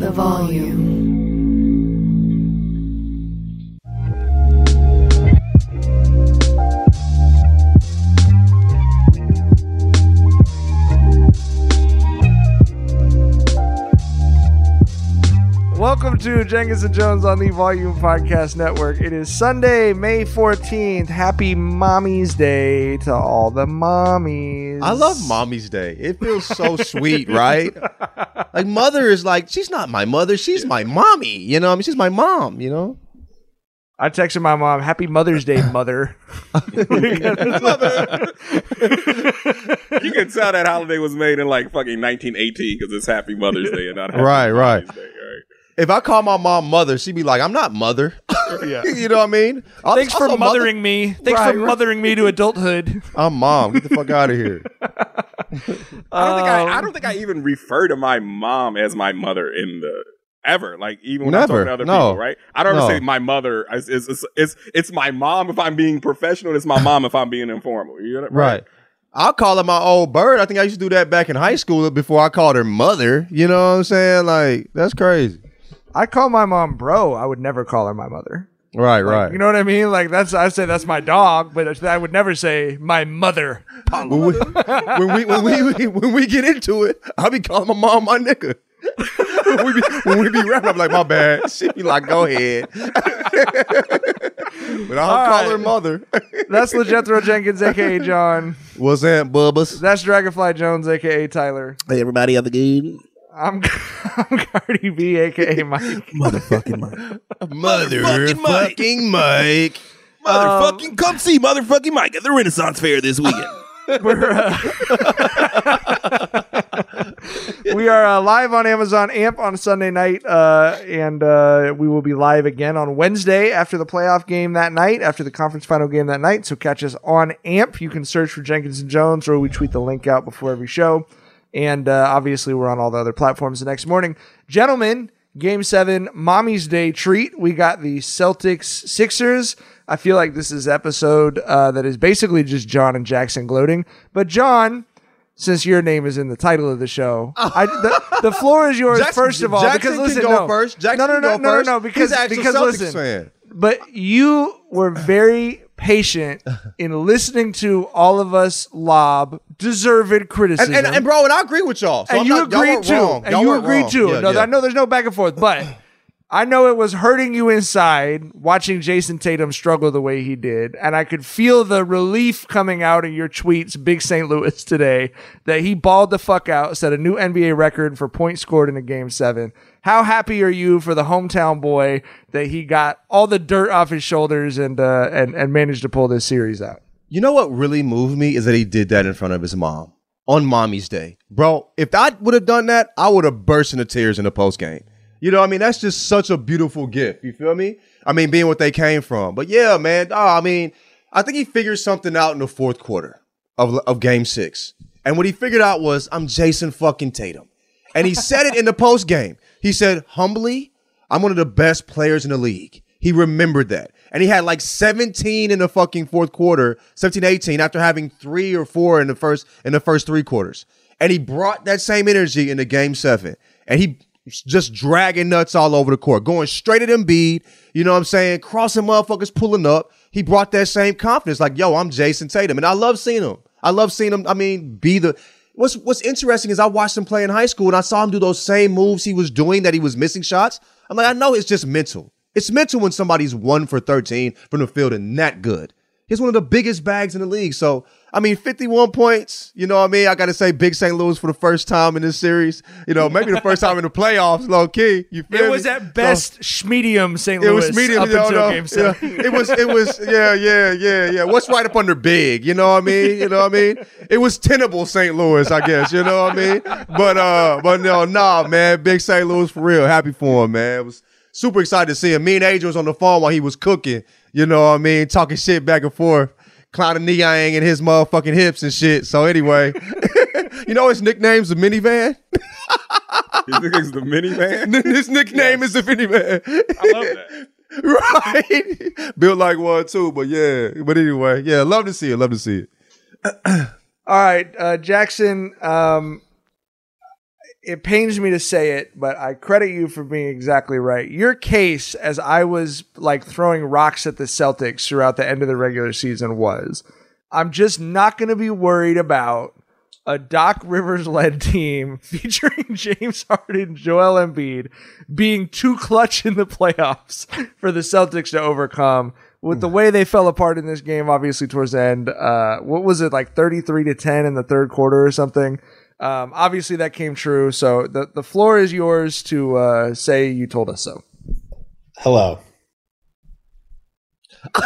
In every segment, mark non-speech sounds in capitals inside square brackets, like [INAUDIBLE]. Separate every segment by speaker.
Speaker 1: The volume.
Speaker 2: Welcome to Jenkins and Jonez on the Volume Podcast Network. It is Sunday, May 14th. Happy Mommy's Day to all the mommies.
Speaker 3: I love Mommy's Day. It feels so sweet, right? Like mother is like she's not my mother, she's my mommy. You know, I mean, she's my mom. You know.
Speaker 2: I texted my mom, Happy Mother's Day, mother. [LAUGHS]
Speaker 4: you can tell that holiday was made in like fucking 1918 because it's Happy Mother's Day and not Happy
Speaker 3: Right, right.
Speaker 4: Day, right?
Speaker 3: If I call my mom mother, she'd be like, "I'm not mother." [LAUGHS]
Speaker 2: Yeah. [LAUGHS]
Speaker 3: you know what I mean? I'll-
Speaker 2: Thanks for
Speaker 3: also mother-
Speaker 2: mothering me. Thanks
Speaker 3: Right,
Speaker 2: for
Speaker 3: right.
Speaker 2: mothering me to adulthood. [LAUGHS]
Speaker 3: I'm mom. Get the fuck out of here.
Speaker 4: I don't think I, I don't um, think I even refer to my mom as my mother in the ever. Like even when I'm
Speaker 3: Never.
Speaker 4: talking to other
Speaker 3: No.
Speaker 4: people, right? I don't ever say my mother. It's, it's, it's, it's, it's my mom if I'm being professional. It's my mom if I'm being informal. You know,
Speaker 3: Right. I'll call her my old bird. I think I used to do that back in high school before I called her mother. You know what I'm saying? Like that's crazy.
Speaker 2: I call my mom bro. I would never call her my mother.
Speaker 3: Right, right.
Speaker 2: You know what I mean? Like that's I say that's my dog, but I would never say my mother.
Speaker 3: when we when we when we when we get into it, I'll be calling my mom my nigga. when [LAUGHS] we be when we be rapping, I'm like, my bad. She be like, go ahead. [LAUGHS] but I'll
Speaker 2: All
Speaker 3: call
Speaker 2: right.
Speaker 3: her mother. [LAUGHS]
Speaker 2: That's LeJethro Jenkins, aka John.
Speaker 3: What's that, Bubbas?
Speaker 2: That's Dragonfly Jones, aka Tyler.
Speaker 3: Hey, everybody, other good.
Speaker 2: I'm [LAUGHS] I'm Cardi B, aka [LAUGHS] Mike.
Speaker 3: Motherfucking Mike. Motherfucking Mike. [LAUGHS]
Speaker 4: Motherfucking come see motherfucking Mike at the Renaissance Fair this weekend.
Speaker 2: We're, uh, we are uh, live on Amazon Amp on Sunday night, uh, and uh, we will be live again on Wednesday after the playoff game that night, after the conference final game that night. So catch us on Amp. You can search for Jenkins and Jonez, or we tweet the link out before every show. And uh, obviously, we're on all the other platforms the next morning. Gentlemen, Game seven, Mommy's Day treat. We got the Celtics Sixers. I feel like this is episode uh, that is basically just John and Jackson gloating. But John, since your name is in the title of the show, I, the, [LAUGHS] the floor is yours.
Speaker 3: Jackson-
Speaker 2: first of all,
Speaker 3: Jackson
Speaker 2: because listen,
Speaker 3: go
Speaker 2: no,
Speaker 3: first. Jackson
Speaker 2: no, no, no, no,
Speaker 3: first.
Speaker 2: no, because
Speaker 3: He's an actual
Speaker 2: because
Speaker 3: Celtics
Speaker 2: listen,
Speaker 3: fan.
Speaker 2: but you were very patient in listening to all of us lob deserved criticism.
Speaker 3: and, and bro, and I agree with y'all. So
Speaker 2: and
Speaker 3: I'm
Speaker 2: you
Speaker 3: not, y'all
Speaker 2: agreed too.
Speaker 3: wrong.
Speaker 2: And
Speaker 3: Y'all
Speaker 2: you
Speaker 3: weren't
Speaker 2: agreed
Speaker 3: wrong.
Speaker 2: too.
Speaker 3: Yeah,
Speaker 2: no,
Speaker 3: yeah.
Speaker 2: I know there's no back and forth, but I know it was hurting you inside watching Jayson Tatum struggle the way he did, and I could feel the relief coming out in your tweets, Big St. Louis [LAUGHS] today, that he balled the fuck out, set a new NBA record for points scored in a game seven. How happy are you for the hometown boy that he got all the dirt off his shoulders and uh, and and managed to pull this series out?
Speaker 3: You know what really moved me is that he did that in front of his mom on Mommy's Day. Bro, if I would have done that, I would have burst into tears in the post game. You know I mean? That's just such a beautiful gift. You feel me? I mean, being what they came from. But yeah, man, oh, I mean, I think he figured something out in the fourth quarter of, of game six. And what he figured out was, I'm Jayson fucking Tatum. And he said it in the post game. He said, humbly, I'm one of the best players in the league. He remembered that. and he had like 17 in the fucking fourth quarter, 17 18 after having 3 or 4 in the first in the first 3 quarters. And he brought that same energy into game 7. And he just dragging nuts all over the court, going straight at Embiid, you know what I'm saying? Crossing motherfuckers pulling up. He brought that same confidence like, "Yo, I'm Jayson Tatum." And I love seeing him. I love seeing him, I mean, be the What's what's interesting is I watched him play in high school and I saw him do those same moves he was doing that he was missing shots. I'm like, I know it's just mental. It's mental when somebody's one for 13 from the field and that good. He's one of the biggest bags in the league. So, I mean, 51 points, you know what I mean? I got to say, big St. Louis for the first time in this series. You know, maybe the first time in the playoffs, low key. You feel
Speaker 2: It was
Speaker 3: me?
Speaker 2: at best medium St. Louis.
Speaker 3: It was medium,
Speaker 2: up
Speaker 3: you know,
Speaker 2: until
Speaker 3: no,
Speaker 2: game seven.
Speaker 3: yeah. It was, it was, [LAUGHS] yeah, yeah, yeah, yeah. What's right up under big? You know what I mean? You know what I mean? It was tenable St. Louis, I guess. You know what I mean? But, uh, but no, nah, man. Big St. Louis for real. Happy for him, man. It was super excited to see him. Me and Adrian was on the phone while he was cooking. You know what I mean? Talking shit back and forth. Clowning Niang and his motherfucking hips and shit. So anyway, [LAUGHS] you know his nickname's the minivan.
Speaker 4: His nickname's the minivan. [LAUGHS]
Speaker 3: his nickname is the minivan.
Speaker 4: I love that. [LAUGHS]
Speaker 3: right? Built like one too, but yeah. But anyway, yeah, love to see it. Love to see it. [CLEARS THROAT]
Speaker 2: All right, uh, Jackson. Um, it pains me to say it, but I credit you for being exactly right. Your case, as I was like throwing rocks at the Celtics throughout the end of the regular season, was I'm just not going to be worried about a Doc Rivers led team [LAUGHS] featuring James Harden, Joel Embiid being too clutch in the playoffs for the Celtics to overcome. With the way they fell apart in this game, obviously towards the end, uh, what was it like 33 to 10 in the third quarter or something? Um, obviously that came true. So the, the floor is yours to uh, say you told us so.
Speaker 5: Hello. [LAUGHS]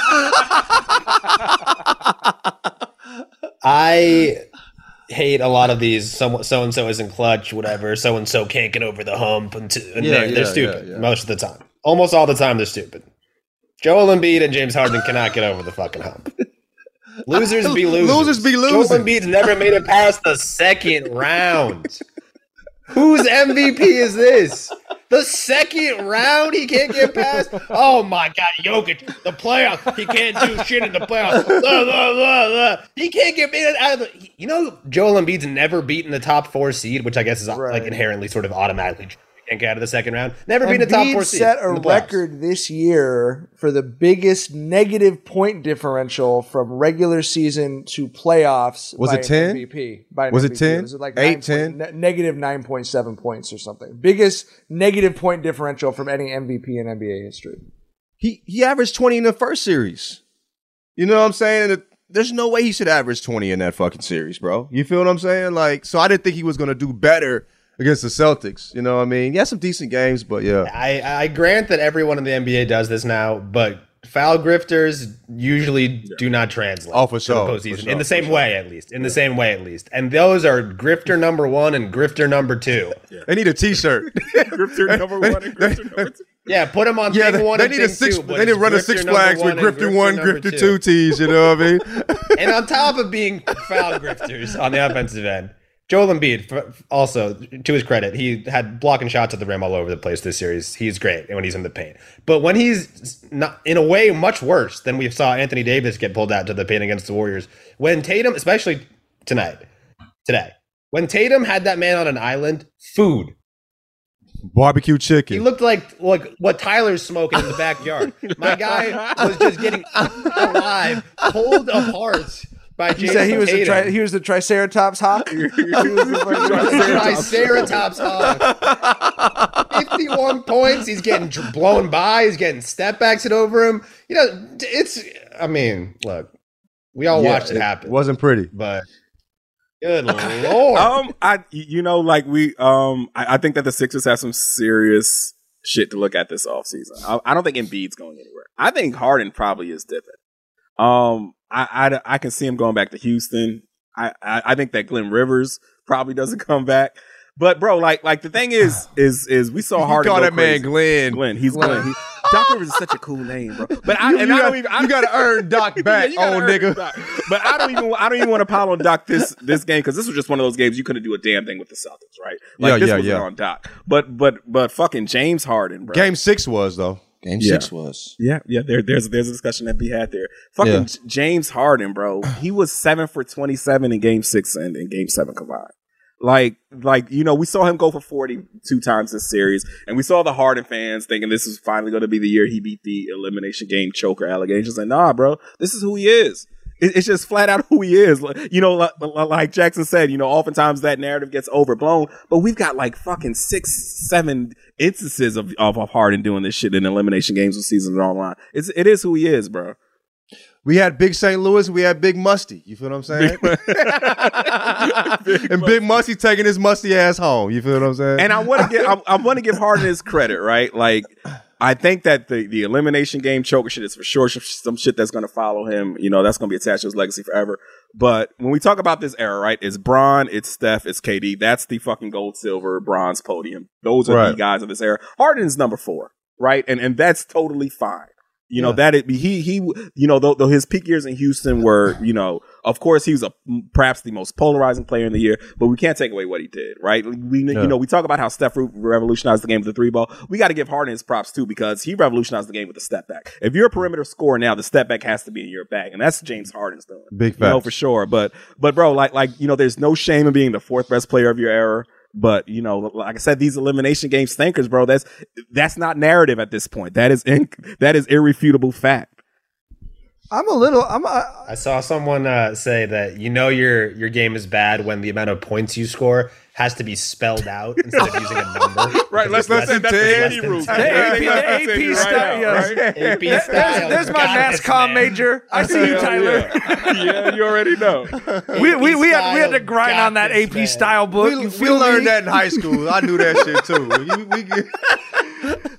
Speaker 5: I hate a lot of these. So and so isn't clutch, whatever. So and so can't get over the hump, and, t- and
Speaker 3: Yeah,
Speaker 5: they're,
Speaker 3: yeah,
Speaker 5: they're stupid
Speaker 3: yeah, yeah.
Speaker 5: most of the time. Almost all the time, they're stupid. Joel Embiid and James Harden cannot get over the fucking hump. [LAUGHS] Losers be losers.
Speaker 3: Losers be
Speaker 5: Joel
Speaker 3: losing.
Speaker 5: Embiid's never made it past the second round. Whose MVP is this? The second round he can't get past? Oh my god, Jokic, the playoffs. He can't do shit in the playoffs. Blah, blah, blah, blah. He can't get beat out of the You know, Joel Embiid's never beaten the top four seed, which I guess is like inherently sort of automatically can't get out of the second round. Never beaten the top four seed.
Speaker 2: set a
Speaker 5: in the
Speaker 2: record this year for the biggest negative point differential from regular season to playoffs.
Speaker 3: Was
Speaker 2: by
Speaker 3: it 10?
Speaker 2: MVP. By an
Speaker 3: Was it 10?
Speaker 2: Was it like
Speaker 3: 8,
Speaker 2: 9 point- ne- negative nine point seven points or something? Biggest negative point differential from any MVP in NBA history.
Speaker 3: He he averaged 20 in the first series. You know what I'm saying? There's no way he should average 20 in that fucking series, bro. You feel what I'm saying? Like, so I didn't think he was gonna do better against the Celtics. You know what I mean? He had some decent games, but yeah.
Speaker 5: I, I grant that everyone in the NBA does this now, but foul grifters usually do not translate
Speaker 3: Oh, for
Speaker 5: to
Speaker 3: sure,
Speaker 5: the
Speaker 3: for
Speaker 5: postseason
Speaker 3: sure,
Speaker 5: in the
Speaker 3: for
Speaker 5: same way, at least. In the same way, at least. And those are grifter number one and grifter number two. [LAUGHS]
Speaker 3: They need a T-shirt. [LAUGHS]
Speaker 4: Grifter number one and grifter number two.
Speaker 5: Yeah, put them on
Speaker 3: yeah,
Speaker 5: thing
Speaker 3: they,
Speaker 5: one
Speaker 3: they
Speaker 5: and
Speaker 3: need a six.
Speaker 5: two,
Speaker 3: they need to run a Six Flags with
Speaker 5: one and
Speaker 3: Grifter one,
Speaker 5: number
Speaker 3: Grifter two tees. You know what I mean? [LAUGHS]
Speaker 5: and on top of being foul grifters on the offensive end, Joel Embiid, also to his credit, he had blocking shots at the rim all over the place this series. He's great when he's in the paint, but when he's not, in a way, much worse than we saw Anthony Davis get pulled out to the paint against the Warriors. When Tatum, especially tonight, today, when Tatum had that man on an island, food.
Speaker 3: Barbecue chicken.
Speaker 5: He looked like like what Tyler's smoking in the backyard. My guy was just getting [LAUGHS] alive, pulled apart by
Speaker 2: You
Speaker 5: Jason
Speaker 2: said he was the
Speaker 5: Tatum.
Speaker 2: tri- he was the Triceratops hawk. [LAUGHS] He was the fucking [LAUGHS]
Speaker 5: Triceratops hog. 51 points. He's getting dr- blown by. He's getting step backs it over him. You know, it's, I mean, look, we all
Speaker 3: Yeah,
Speaker 5: watched it happen.
Speaker 3: It wasn't pretty.
Speaker 5: But [LAUGHS] good lord.
Speaker 4: Um, I you know like we um I, I think that the Sixers have some serious shit to look at this offseason. I, I don't think Embiid's going anywhere. I think Harden probably is dipping. Um, I, I I can see him going back to Houston. I I, I think that Glenn Rivers probably doesn't come back. But bro, like like the thing is [SIGHS] is is we saw Harden
Speaker 3: call that man. Glenn.
Speaker 4: Glenn, he's
Speaker 3: Glenn.
Speaker 4: Glenn. He, Doc Rivers is such a cool name, bro. But I
Speaker 3: You-
Speaker 4: and
Speaker 3: you
Speaker 4: I
Speaker 3: got-
Speaker 4: don't even I,
Speaker 3: you gotta earn [LAUGHS] Doc back,
Speaker 4: gotta
Speaker 3: old nigga.
Speaker 4: But I don't even I don't even want to pile on Doc this this game because this was just one of those games you couldn't do a damn thing with the Celtics, right? Like
Speaker 3: Yeah,
Speaker 4: this
Speaker 3: yeah,
Speaker 4: was
Speaker 3: yeah.
Speaker 4: on Doc. But but but fucking James Harden, bro.
Speaker 3: Game six was though. Game
Speaker 4: Yeah.
Speaker 3: six was.
Speaker 4: Yeah, yeah. There, there's there's a discussion that be had there. Fucking
Speaker 3: Yeah.
Speaker 4: James Harden, bro. [SIGHS] He was seven for twenty seven in Game Six and in Game Seven combined. Like, like you know, we saw him go for forty two times this series, and we saw the Harden fans thinking this is finally going to be the year he beat the elimination game choker allegations. And nah, bro, this is who he is. It- It's just flat out [LAUGHS] who he is. You know, like, Jackson said, you know, oftentimes that narrative gets overblown, but we've got like fucking six, seven instances of, of, of Harden doing this shit in elimination games with seasons online. It's, it is who he is, bro.
Speaker 3: We had Big St. Louis, we had Big Musty. You feel what I'm saying? [LAUGHS] and Big Musty taking his musty ass home. You feel what I'm saying?
Speaker 4: And I want to give, I, I want to give Harden his credit, right? Like, I think that the, the elimination game choker shit is for sure some- shit that's going to follow him. You know, that's going to be attached to his legacy forever. But when we talk about this era, right, it's Bron, it's Steph, it's KD. That's the fucking gold, silver, bronze podium. Those are the guys of this era. Harden's number four, right? And and that's totally fine. You know that it he he you know though, though his peak years in Houston were you know of course he was a perhaps the most polarizing player in the year but we can't take away what he did right we
Speaker 3: Yeah.
Speaker 4: you know we talk about how Steph re- revolutionized the game with the three ball we got to give Harden his props too because he revolutionized the game with the step back if you're a perimeter scorer now the step back has to be in your bag and that's James Harden's doing
Speaker 3: Big
Speaker 4: you know for sure but but bro like like you know there's no shame in being the fourth best player of your era but you know, like I said, these elimination game stinkers, bro. That's that's not narrative at this point. That is in, that is irrefutable fact.
Speaker 2: I'm a little. I'm. A,
Speaker 5: I saw someone uh, say that you know your your game is bad when the amount of points you score has to be spelled out instead of using a number. [LAUGHS]
Speaker 4: Right, let's-
Speaker 5: Because
Speaker 4: let's say that's the
Speaker 5: less
Speaker 4: Andy
Speaker 5: than
Speaker 4: rule.
Speaker 5: 10.
Speaker 2: The AP, the AP style.
Speaker 4: right now, right?
Speaker 5: AP
Speaker 2: There's,
Speaker 5: style.
Speaker 2: there's my
Speaker 5: Got
Speaker 2: mass
Speaker 5: this,
Speaker 2: comm
Speaker 5: man.
Speaker 2: major. I see you, Tyler.
Speaker 4: Yeah. [LAUGHS] yeah, you already know.
Speaker 2: We, we, we, had, we had to grind on that AP
Speaker 5: man.
Speaker 2: style book.
Speaker 3: we,
Speaker 2: you
Speaker 3: we learned that in high school. I knew that shit too. [LAUGHS] You- we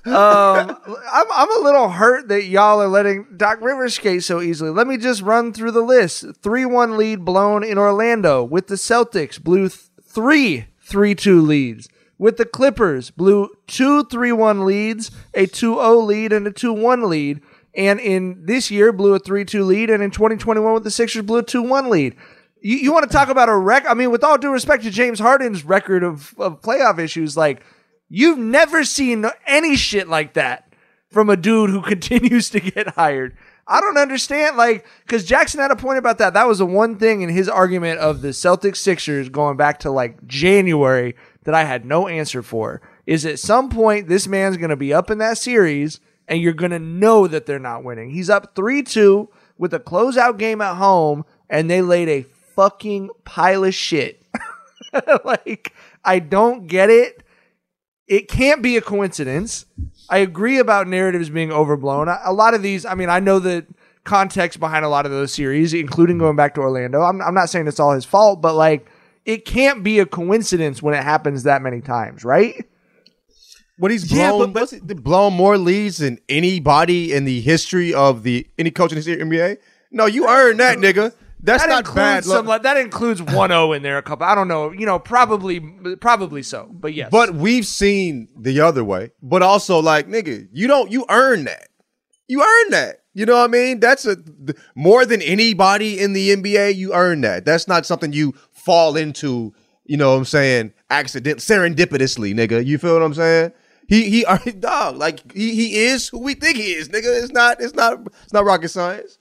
Speaker 2: um, I'm, I'm a little hurt that y'all are letting Doc Rivers skate so easily. Let me just run through the list. 3 1 lead blown in Orlando with the Celtics, blew th- three 3 2 leads. With the Clippers, blew two 3 1 leads, a 2 0 lead, and a 2 1 lead. And in this year, blew a 3 2 lead. And in 2021, with the Sixers, blew a 2 1 lead. You, you want to talk about a wreck? I mean, with all due respect to James Harden's record of, of playoff issues, like, You've never seen any shit like that from a dude who [LAUGHS] continues to get hired. I don't understand, like, because Jackson had a point about that. That was the one thing in his argument of the Celtics Sixers going back to like January that I had no answer for. Is at some point this man's going to be up in that series and you're going to know that they're not winning. He's up 3 2 with a closeout game at home and they laid a fucking pile of shit. [LAUGHS] like, I don't get it it can't be a coincidence. I agree about narratives being overblown. A a lot of these, I mean, I know the context behind a lot of those series, including going back to Orlando. I'm, I'm not saying it's all his fault, but like, it can't be a coincidence when it happens that many times, right?
Speaker 3: What he's
Speaker 4: Yeah,
Speaker 3: blown,
Speaker 4: but-
Speaker 3: what's blown more leads than anybody in the history of the any coach in the NBA. No, you earned that, nigga. That's
Speaker 2: that
Speaker 3: not
Speaker 2: includes
Speaker 3: bad.
Speaker 2: some, like, that includes 1-0 in there a couple. I don't know, you know, probably probably so, but yes.
Speaker 3: But we've seen the other way. But also, like, nigga, you don't you earn that. You earn that. You know what I mean? That's a more than anybody in the NBA. You earn that. That's not something you fall into. You know what I'm saying? Accident, serendipitously, nigga. You feel what I'm saying? He he, earned- [LAUGHS] dog. Like he he is who we think he is, nigga. It's not it's not it's not rocket science.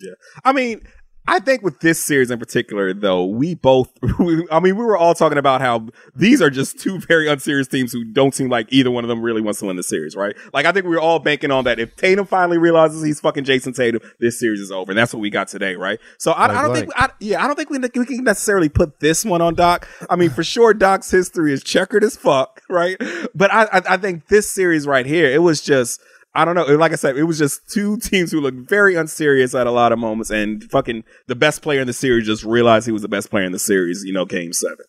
Speaker 4: Yeah. I mean, I think with this series in particular, though, we both, [LAUGHS] I mean, we were all talking about how these are just two very unserious teams who don't seem like either one of them really wants to win the series, right? Like, I think we were all banking on that. If Tatum finally realizes he's fucking Jayson Tatum, this series is over. And that's what we got today, right? So I, I don't think, I, yeah, I don't think we, we can necessarily put this one on Doc. I mean, for sure, Doc's history is checkered as fuck, [LAUGHS] right? But I, I, I think this series right here, it was just, I don't know. Like I said, it was just two [LAUGHS] teams who looked very unserious at a lot of moments, and fucking the best player in the series just realized he was the best player in the series. You know, Game Seven.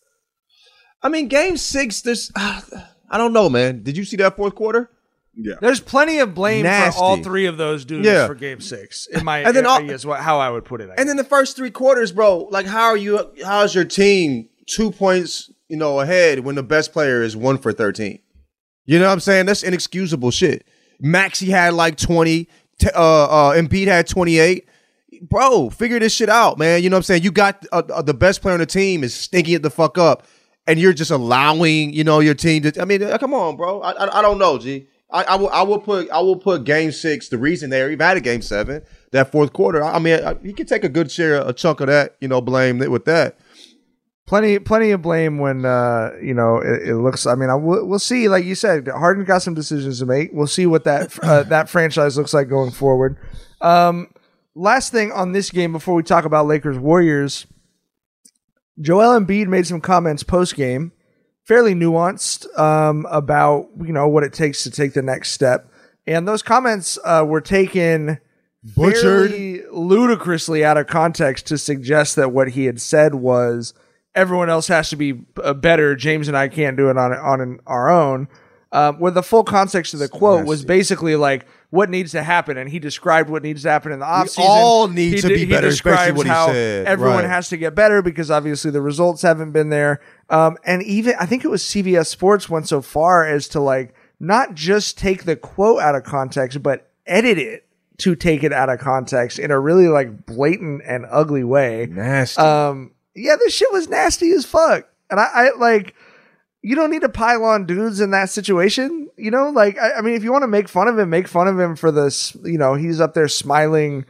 Speaker 3: I mean, game six, there's [SIGHS] I don't know, man. Did you see that fourth quarter?
Speaker 4: Yeah,
Speaker 2: There's plenty of blame
Speaker 3: Nasty.
Speaker 2: for all three of those dudes
Speaker 3: Yeah.
Speaker 2: for Game Six. In my, [LAUGHS]
Speaker 3: And then all-
Speaker 2: I guess what how I would put it. I
Speaker 3: And then the first three quarters, bro, like how are you how's your team two points, you know, ahead when the best player is one for 13? You know what I'm saying? That's inexcusable shit. Maxey had like 20, t- uh uh Embiid had 28. Bro, figure this shit out, man. You know what I'm saying? You got uh, uh, the best player on the team is stinking it the fuck up and you're just allowing, you know, your team to I mean, uh, come on, bro. I I, I don't know, G. I, I will I will put I will put game six. The reason they even had a game seven that fourth quarter. I, I mean, I, he can take a good share, a chunk of that. You know, blame with that.
Speaker 2: Plenty, plenty of blame when uh, you know it, it looks. I mean, I, we'll see. Like you said, Harden got some decisions to make. We'll see what that uh, [CLEARS THROAT] that franchise looks like going forward. Um, last thing on this game before we talk about Lakers Warriors, Joel Embiid made some comments post game, fairly nuanced um, about you know what it takes to take the next step, and those comments uh, were taken
Speaker 3: Butchered.
Speaker 2: ludicrously out of context to suggest that what he had said was everyone else has to be uh, better. James and I can't do it on on an, our own. Um, where the full context of the quote was basically like what needs to happen, and he described what needs to happen in the offseason.
Speaker 3: all need
Speaker 2: He
Speaker 3: to be
Speaker 2: he
Speaker 3: better, especially
Speaker 2: describes
Speaker 3: what he
Speaker 2: how
Speaker 3: said.
Speaker 2: Everyone
Speaker 3: Right.
Speaker 2: has to get better because obviously the results haven't been there. Um, and even I think it was CBS Sports went so far as to like not just take the quote out of context, but edit it to take it out of context in a really like blatant and ugly way.
Speaker 3: Nasty.
Speaker 2: Um, yeah, this shit was nasty as fuck. And I, I like, you don't need to pile on dudes in that situation. You know, like, I, I mean, if you want to make fun of him, make fun of him for this, you know, he's up there smiling,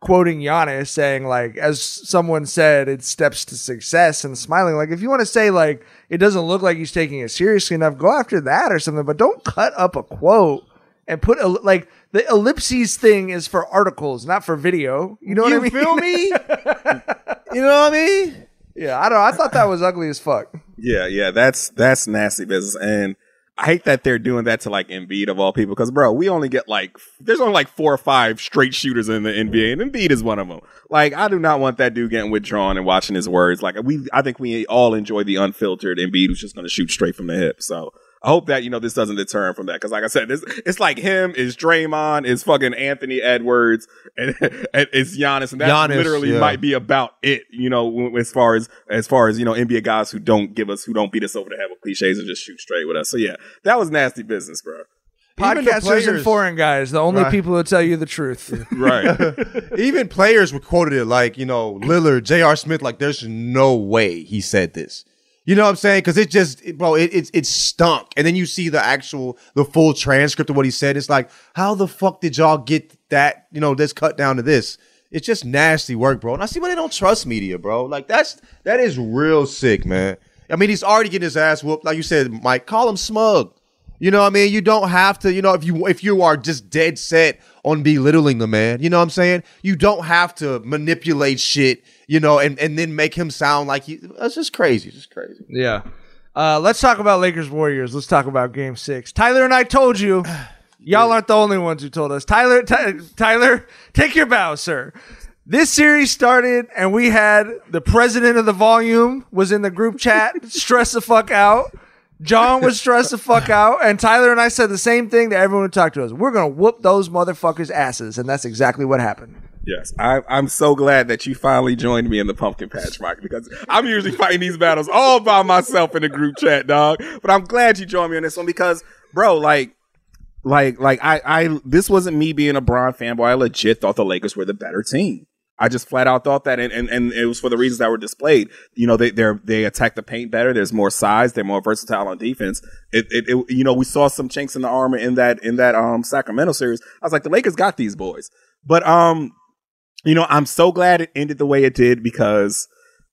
Speaker 2: quoting Giannis, saying, like, as someone said, it steps to success and smiling. Like, if you want to say, like, it doesn't look like he's taking it seriously enough, go after that or something, but don't cut up a quote and put, a, like, the ellipses thing is for articles, not for video. You know what
Speaker 3: You
Speaker 2: I mean?
Speaker 3: You feel me? [LAUGHS] you know what I mean?
Speaker 2: Yeah, I don't. I thought that was ugly as fuck.
Speaker 4: Yeah, yeah, that's that's nasty business, and I hate that they're doing that to like Embiid of all people. Because bro, we only get like there's only like four or five straight shooters in the NBA, and Embiid is one of them. Like, I do not want that dude getting withdrawn and watching his words. Like, we, I think we all enjoy the unfiltered Embiid who's just going to shoot straight from the hip. So. I hope that you know this doesn't deter him from that because, like I said, this it's like him is Draymond is fucking Anthony Edwards and, [LAUGHS] and it's Giannis, and that
Speaker 3: Giannis,
Speaker 4: literally
Speaker 3: yeah.
Speaker 4: might be about it. You know, as far as as far as you know, NBA guys who don't give us who don't beat us over the head with cliches and just shoot straight with us. So yeah, that was nasty business, bro.
Speaker 3: Even the
Speaker 2: Podcasters and foreign guys, the only
Speaker 3: Right.
Speaker 2: people who tell you the truth. [LAUGHS]
Speaker 4: Right. [LAUGHS]
Speaker 3: Even players were quoted it like, you know, Lillard, J.R. Smith, like, there's no way he said this. You know what I'm saying? Because it just, it- bro, it, it, it stunk. And then you see the actual, the full transcript of what he said. It's like, how the fuck did y'all get that, you know, this cut down to this? It's just nasty work, bro. And I see why they don't trust media, bro. Like, that's, that is real sick, man. I mean, he's already getting his ass whooped. Like you said, Mike, call him smug. You know what I mean? You don't have to, you know, if you if you are just dead set on belittling the man, you know what I'm saying? You don't have to manipulate shit, you know, and, and then make him sound like he that's just crazy. Just crazy.
Speaker 2: yeah. Uh, let's talk about Lakers Warriors. Let's talk about Game Six. Tyler and I told you. [SIGHS] Y'all aren't the only ones who told us. Tyler, Ty- Tyler, take your bow, sir. This series started, and we had the president of the volume was in the group chat, [LAUGHS] stress the fuck out. John was stressed the fuck out, and Tyler and I said the same thing to everyone who talked to us. We're gonna whoop those motherfuckers' asses, and that's exactly what happened.
Speaker 4: Yes, I, I'm so glad that you finally joined me in the pumpkin patch, Mike, because I'm usually fighting these battles all by myself in the group chat, dog. But I'm glad you joined me on this one because, bro, like, like, like I, I, this wasn't me being a Bron fanboy. I legit thought the Lakers were the better team. I just flat out thought that, and, and, and it was for the reasons that were displayed. You know, they they they attack the paint better. There's more size. They're more versatile on defense. It, it, it you know we saw some chinks in the armor in that in that um Sacramento series. I was like, the Lakers got these boys, but um, you know, I'm so glad it ended the way it did because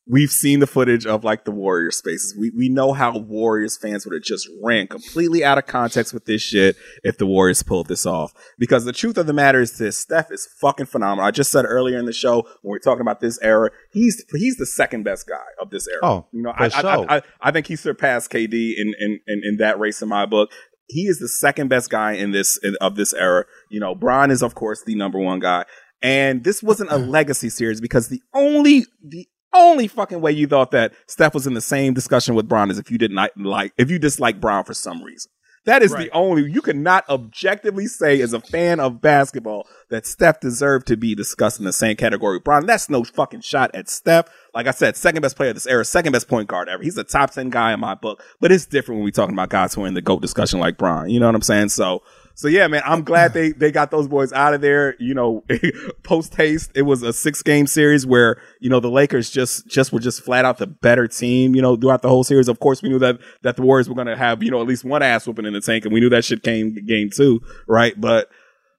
Speaker 4: we've seen the footage of like the Warriors spaces. We we know how Warriors fans would have just ran completely out of context with this shit if the Warriors pulled this off. Because the truth of the matter is this Steph is fucking phenomenal. I just said earlier in the show when we are talking about this era, he's he's the second best guy of this era.
Speaker 3: Oh,
Speaker 4: you know, I, I,
Speaker 3: sure.
Speaker 4: I, I I think he surpassed KD in, in in in that race in my book. He is the second best guy in this in, of this era. You know, Bron is of course the number one guy. And this wasn't a mm. legacy series because the only the only fucking way you thought that Steph was in the same discussion with Bron is if you didn't like- like if you dislike Bron for some reason. That is the only you cannot objectively say as a fan of basketball that Steph deserved to be discussed in the same category with Bron. That's no fucking shot at Steph. Like I said, second best player of this era, second best point guard ever. He's a top ten guy in my book. But it's different when we talking about guys who are in the GOAT discussion like Bron. You know what I'm saying? So so yeah, man, I'm glad they they got those boys out of there. You know, [LAUGHS] post haste, it was a six game series where you know the Lakers just just were just flat out the better team. You know, throughout the whole series. Of course, we knew that that the Warriors were going to have you know at least one ass whooping in the tank, and we knew that shit came game two, right? But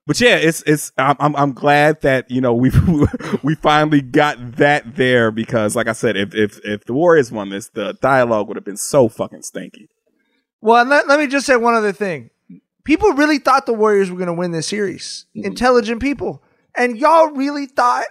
Speaker 4: but yeah, it's it's I'm I'm, glad that you know [LAUGHS] we we finally got that there because like I said, if if if the Warriors won this, the dialogue would have been so fucking stinky.
Speaker 2: Well, let, let me just say one other thing. People really thought the Warriors were going to win this series. Mm-hmm. Intelligent people. And y'all really thought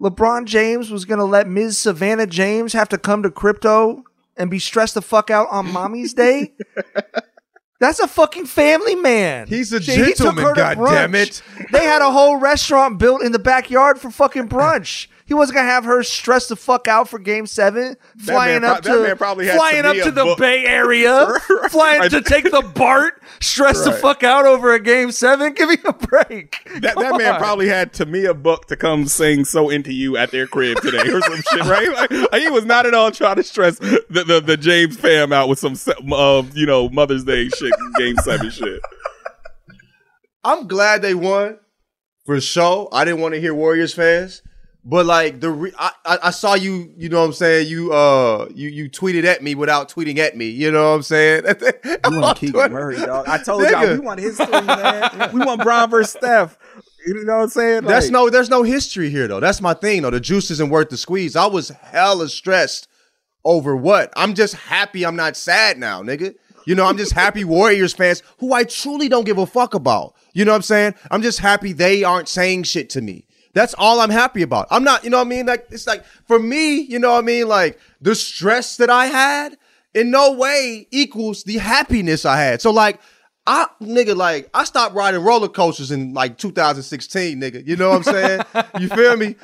Speaker 2: LeBron James was going to let Ms. Savannah James have to come to crypto and be stressed the fuck out on mommy's day? [LAUGHS] That's a fucking family man.
Speaker 3: He's a
Speaker 2: he
Speaker 3: gentleman, goddammit.
Speaker 2: brunch. They had a whole restaurant built in the backyard for fucking brunch. He wasn't gonna have her stress the fuck out for Game Seven, flying
Speaker 4: man
Speaker 2: up to
Speaker 4: man probably had
Speaker 2: flying up to the
Speaker 4: booked.
Speaker 2: Bay Area, [LAUGHS] flying to take the BART, stressed the fuck out over a Game Seven. Give me a break.
Speaker 4: That, that man probably had Tamia booked to come sing "So Into You" at their crib today or some shit, right? Like, like, he was not at all trying to stress the, the, the James fam out with some se- uh, you know Mother's Day shit, Game Seven shit.
Speaker 3: I'm glad they won for sure. I didn't want to hear Warriors fans, but like the re- I, I I saw you. You know what I'm saying? You uh you you tweeted at me without tweeting at me. You know what I'm saying?
Speaker 4: We want Keegan Murray, dog. I told y'all we want history, man. We want Bron versus Steph. You know what I'm saying?
Speaker 3: That's no, there's no history here though. That's my thing though. The juice isn't worth the squeeze. I was hella stressed over what? I'm just happy I'm not sad now, nigga. You know, I'm just happy [LAUGHS] Warriors fans who I truly don't give a fuck about. You know what I'm saying? I'm just happy they aren't saying shit to me. That's all I'm happy about. I'm not, you know what I mean? Like, it's like, for me, you know what I mean? Like, the stress that I had in no way equals the happiness I had. So, like, I, nigga, like, I stopped riding roller coasters in like 2016, nigga. You know what I'm saying? [LAUGHS] you feel me?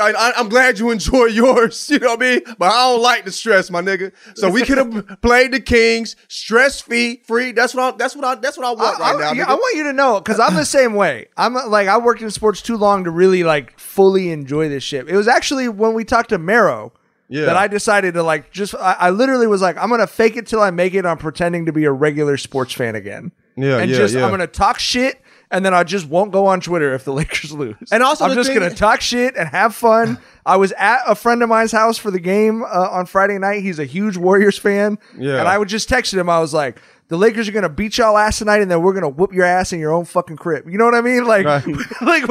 Speaker 3: I, I'm glad you enjoy [LAUGHS] yours, you know what I mean? But I don't like the stress, my nigga. So we could have [LAUGHS] played the Kings, stress free, free. That's what I, that's what I, that's what I want
Speaker 2: I,
Speaker 3: right now,
Speaker 2: I- yeah. I want you to know because I'm the [CLEARS THROAT] same way. I'm like I worked in sports too long to really like fully enjoy this shit. It was actually when we talked to Marrow
Speaker 3: Yeah.
Speaker 2: that I decided to like just. I, I literally was like, I'm gonna fake it till I make it. on pretending to be a regular sports fan again.
Speaker 3: Yeah,
Speaker 2: and
Speaker 3: yeah,
Speaker 2: just
Speaker 3: yeah.
Speaker 2: I'm gonna talk shit. And then I just won't go on Twitter if the [LAUGHS] Lakers lose.
Speaker 3: And also
Speaker 2: I'm just
Speaker 3: thing-
Speaker 2: gonna talk shit and have fun. [LAUGHS] I was at a friend of mine's house for the game uh, on Friday night. He's a huge Warriors fan.
Speaker 3: Yeah.
Speaker 2: And I would just texted him. I was like, the Lakers are gonna beat y'all ass tonight, and then we're gonna whoop your ass in your own fucking crib. You know what I mean? Like, [LAUGHS] like,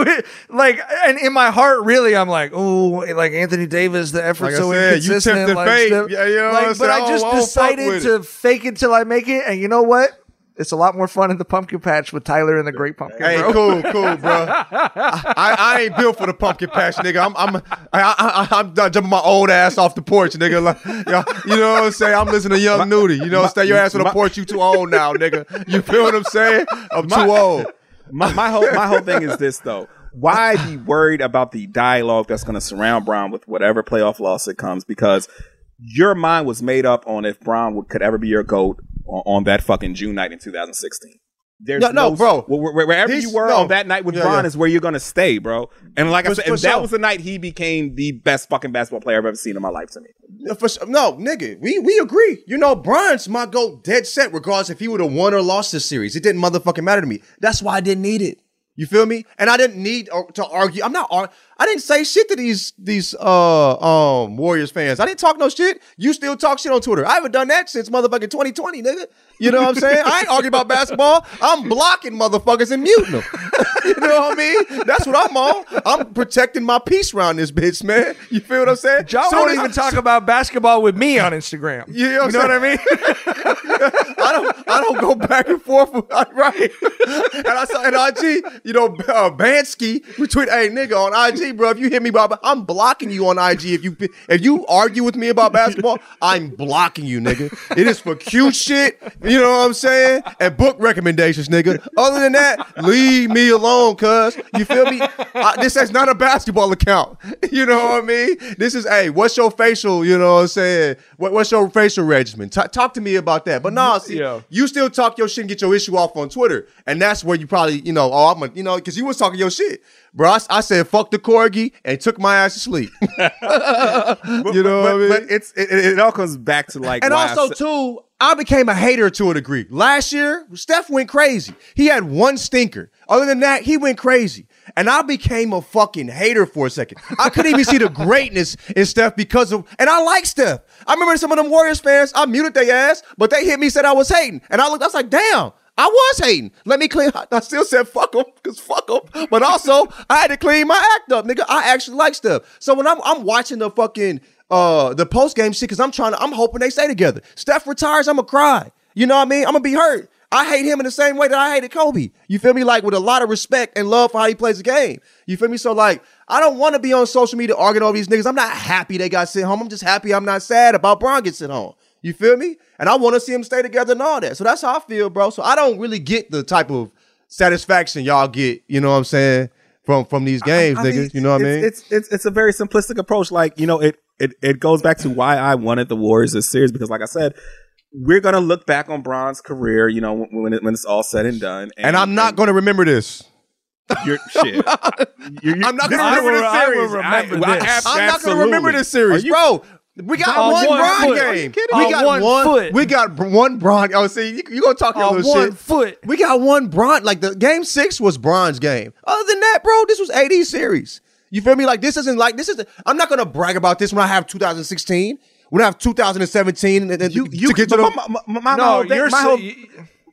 Speaker 2: like, and in my heart, really, I'm like, oh, like Anthony Davis, the effort
Speaker 3: Like I
Speaker 2: so
Speaker 3: said, you
Speaker 2: inconsistent.
Speaker 3: tempted
Speaker 2: like,
Speaker 3: fate.
Speaker 2: stuff-
Speaker 3: Yeah, you know what
Speaker 2: like,
Speaker 3: I'm
Speaker 2: but
Speaker 3: saying?
Speaker 2: I
Speaker 3: I don't-
Speaker 2: just
Speaker 3: I don't fuck
Speaker 2: decided
Speaker 3: with
Speaker 2: to fake it till I make it, and you know what? It's a lot more fun in the pumpkin patch with Tyler and the Great Pumpkin.
Speaker 3: Hey,
Speaker 2: bro.
Speaker 3: cool, cool, bro. [LAUGHS] I, I ain't built for the pumpkin patch, nigga. I'm I'm I, I, I'm jumping my old ass off the porch, nigga. Like, yeah, you know what I'm saying? I'm listening to Young Nudy. You know, stay your ass on the
Speaker 4: my-
Speaker 3: porch. You too old now, nigga. You feel what I'm saying? I'm too old.
Speaker 4: my, my whole my whole thing is this though. Why be worried about the dialogue that's going to surround Bron with whatever playoff loss it comes? Because your mind was made up on if Bron would, could ever be your goat on, that fucking June night in 2016. There's
Speaker 3: No, no, bro.
Speaker 4: wh- wh- Wherever
Speaker 3: He's-
Speaker 4: you were
Speaker 3: no.
Speaker 4: on that night with
Speaker 3: Yeah,
Speaker 4: Bron
Speaker 3: yeah.
Speaker 4: is where you're gonna stay, bro. And like I said,
Speaker 3: for
Speaker 4: that
Speaker 3: sure.
Speaker 4: was the night he became the best fucking basketball player I've ever seen in my life to me.
Speaker 3: For, no, nigga, we we agree. You know, Bron's my goat, dead set. Regardless if he would have won or lost this series, it didn't motherfucking matter to me. That's why I didn't need it. You feel me? And I didn't need uh, to argue. I'm not. Ar- I didn't say shit to these these uh um Warriors fans. I didn't talk no shit. You still talk shit on Twitter. I haven't done that since motherfucking 2020, nigga. You know what I'm saying? I ain't arguing about basketball. I'm blocking motherfuckers and muting them. [LAUGHS] you know what I mean? That's what I'm on. I'm protecting my peace around this bitch, man. You feel what I'm saying?
Speaker 2: John
Speaker 3: Soon
Speaker 2: won't even talk about basketball with me on Instagram. [LAUGHS]
Speaker 3: You know what,
Speaker 2: You know what I mean? [LAUGHS]
Speaker 3: I don't I don't go back and forth with right. And I saw in IG, you know, uh, Bansky retweet, hey nigga on IG, bro. If you hit me about, I'm blocking you on IG. If you if you argue with me about basketball, I'm blocking you, nigga. It is for cute shit. You know what I'm saying? And book recommendations, nigga. Other than that, leave me alone, cuz. You feel me? I, this is not a basketball account. [LAUGHS] You know what I mean? This is, hey, what's your facial, you know what I'm saying? What, what's your facial regimen? Ta- talk to me about that. But nah, see,
Speaker 2: Yeah.
Speaker 3: you still talk your shit and get your issue off on Twitter. And that's where you probably, you know, oh, I'm a, you know, because you was talking your shit. Bro, I, I said, fuck the corgi and took my ass to sleep. [LAUGHS] you know
Speaker 4: but,
Speaker 3: what I mean?
Speaker 4: but it's it, it, all comes back to like
Speaker 3: and
Speaker 4: why I
Speaker 3: also too, I became a hater to a degree. Last year, Steph went crazy. He had one stinker. Other than that, he went crazy. And I became a fucking hater for a second. I couldn't even see the greatness in Steph because of, and I like Steph. I remember some of them Warriors fans, I muted their ass, but they hit me, said I was hating. And I looked, I was like, damn, I was hating. Let me clean, [LAUGHS] I still said fuck them, because fuck them. But also, I had to clean my act up, nigga. I actually like Steph. So when I'm, I'm watching the fucking, uh, the post game shit, because I'm trying to, I'm hoping they stay together. Steph retires, I'm gonna cry. You know what I mean? I'm gonna be hurt. I hate him in the same way that I hated Kobe. You feel me? Like with a lot of respect and love for how he plays the game. You feel me? So like, I don't want to be on social media arguing over these niggas. I'm not happy they got sent home. I'm just happy I'm not sad about Bron getting sent home. You feel me? And I want to see them stay together and all that. So that's how I feel, bro. So I don't really get the type of satisfaction y'all get. You know what I'm saying? From from these games,
Speaker 4: I
Speaker 3: niggas.
Speaker 4: mean,
Speaker 3: you know what I mean?
Speaker 4: It's, it's it's a very simplistic approach. Like you know, it it it goes back to why I wanted the Warriors this series because, like I said, we're gonna look back on Bron's career. You know, when when, it, when it's all said and done.
Speaker 3: and I'm not going to remember this.
Speaker 4: You're, shit. You're- [LAUGHS]
Speaker 3: I'm not going to remember
Speaker 4: will-
Speaker 3: this series.
Speaker 4: remember
Speaker 3: I-
Speaker 4: this.
Speaker 3: I'm not going to remember this series,
Speaker 4: you-
Speaker 3: bro. We got
Speaker 4: On
Speaker 3: one,
Speaker 4: one
Speaker 3: Bron
Speaker 4: foot. Are you
Speaker 3: game.
Speaker 4: kidding?
Speaker 3: We got
Speaker 4: one
Speaker 3: one.
Speaker 4: foot.
Speaker 3: We got br- one Bron. Oh, see, you, you gonna talk your
Speaker 6: On
Speaker 3: little
Speaker 6: one
Speaker 3: shit?
Speaker 6: foot.
Speaker 3: We got one Bron. Like the game six was Bron's game. Other than that, bro, this was AD series. You feel me? Like this isn't like this is. I'm not gonna brag about this when I have 2016. When I have 2017 and, and
Speaker 4: You, you
Speaker 3: to get to the.
Speaker 4: my, my, my,
Speaker 6: No,
Speaker 4: whole thing,
Speaker 6: you're
Speaker 4: my,
Speaker 6: so-
Speaker 4: whole,
Speaker 6: you-